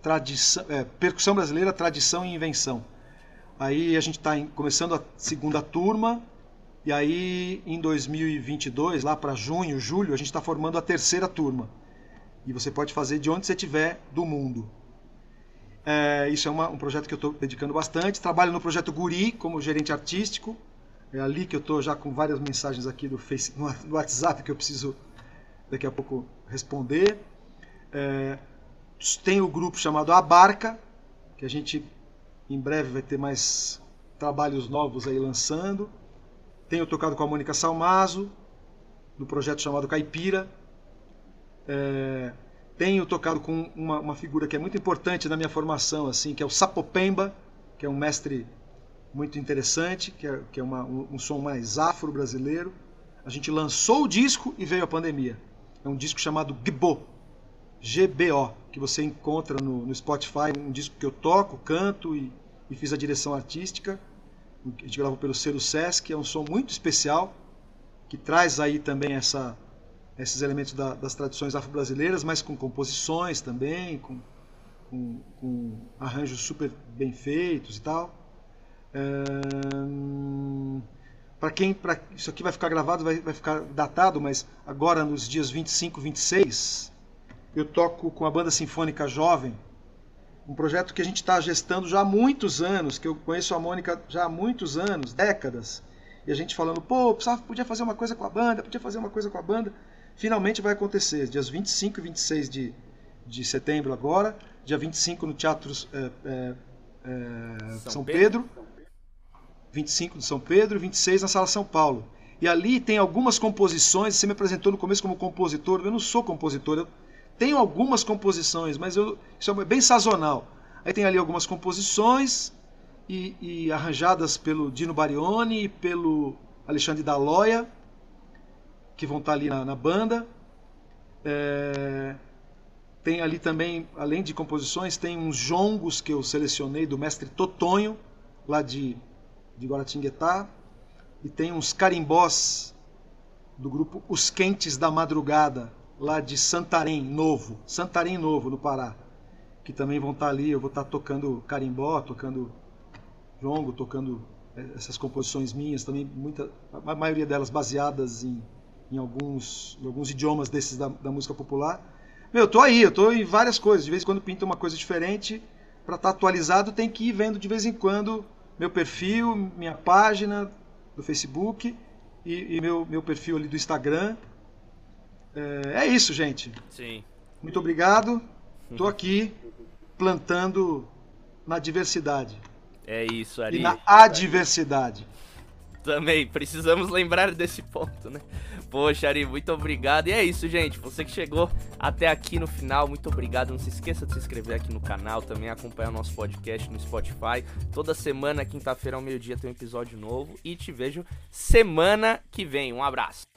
tradição, é, percussão brasileira, tradição e invenção. Aí a gente está começando a segunda turma, e aí em 2022, lá para junho, julho, a gente está formando a terceira turma. E você pode fazer de onde você estiver do mundo. É, isso é uma, um projeto que eu estou dedicando bastante. Trabalho no projeto Guri como gerente artístico. É ali que eu estou já com várias mensagens aqui do, face, no WhatsApp que eu preciso daqui a pouco responder. É, tem o grupo chamado A Barca, que a gente em breve vai ter mais trabalhos novos aí lançando. Tenho tocado com a Mônica Salmazo, no projeto chamado Caipira. É, tenho tocado com uma, uma, figura que é muito importante na minha formação, assim, que é o Sapopemba, que é um mestre muito interessante, que é, que é uma, um, um som mais afro-brasileiro. A gente lançou o disco e veio a pandemia. É um disco chamado Gbo, GBO, que você encontra no, no Spotify, um disco que eu toco, canto e, e, fiz a direção artística. A gente gravou pelo selo Sesc, é um som muito especial, que traz aí também essa, esses elementos da, das tradições afro-brasileiras, mas com composições também, com, com, com arranjos super bem feitos e tal para quem, pra, isso aqui vai ficar gravado, vai, vai ficar datado, mas agora nos dias 25 e 26, eu toco com a Banda Sinfônica Jovem, um projeto que a gente está gestando já há muitos anos, que eu conheço a Mônica já há muitos anos, décadas, e a gente falando, pô, podia fazer uma coisa com a banda, podia fazer uma coisa com a banda. Finalmente vai acontecer, dias 25 e 26 de, de setembro agora, dia 25 no Teatro é, é, é, São, São, Pedro, Pedro 25 de São Pedro e 26 na Sala São Paulo. E ali tem algumas composições, você me apresentou no começo como compositor, eu não sou compositor, eu tenho algumas composições, mas eu, isso é bem sazonal. Aí tem ali algumas composições e, e arranjadas pelo Dino Barioni e pelo Alexandre Daloia, que vão estar ali na, na banda. É, tem ali também, além de composições, tem uns jongos que eu selecionei do mestre Totonho, lá de de Guaratinguetá, e tem uns carimbós do grupo Os Quentes da Madrugada, lá de Santarém Novo, Santarém Novo, no Pará, que também vão estar ali. Eu vou estar tocando carimbó, tocando jongo, tocando eh, essas composições minhas também, muita, a maioria delas baseadas em, em, alguns, em alguns idiomas desses da, da, música popular. Meu, eu tô aí, eu tô em várias coisas. De vez em quando pinta uma coisa diferente, para estar tá atualizado tem que ir vendo de vez em quando meu perfil, minha página do Facebook e, e meu, meu perfil ali do Instagram. É, é, isso, gente. Sim. Muito obrigado. Estou aqui plantando na diversidade. É isso, Ari. E na adversidade. Também, precisamos lembrar desse ponto, né? Poxa, Ari, muito obrigado. E é isso, gente. Você que chegou até aqui no final, muito obrigado. Não se esqueça de se inscrever aqui no canal, também acompanhar o nosso podcast no Spotify. Toda semana, quinta-feira ao meio-dia, tem um episódio novo. E te vejo semana que vem. Um abraço.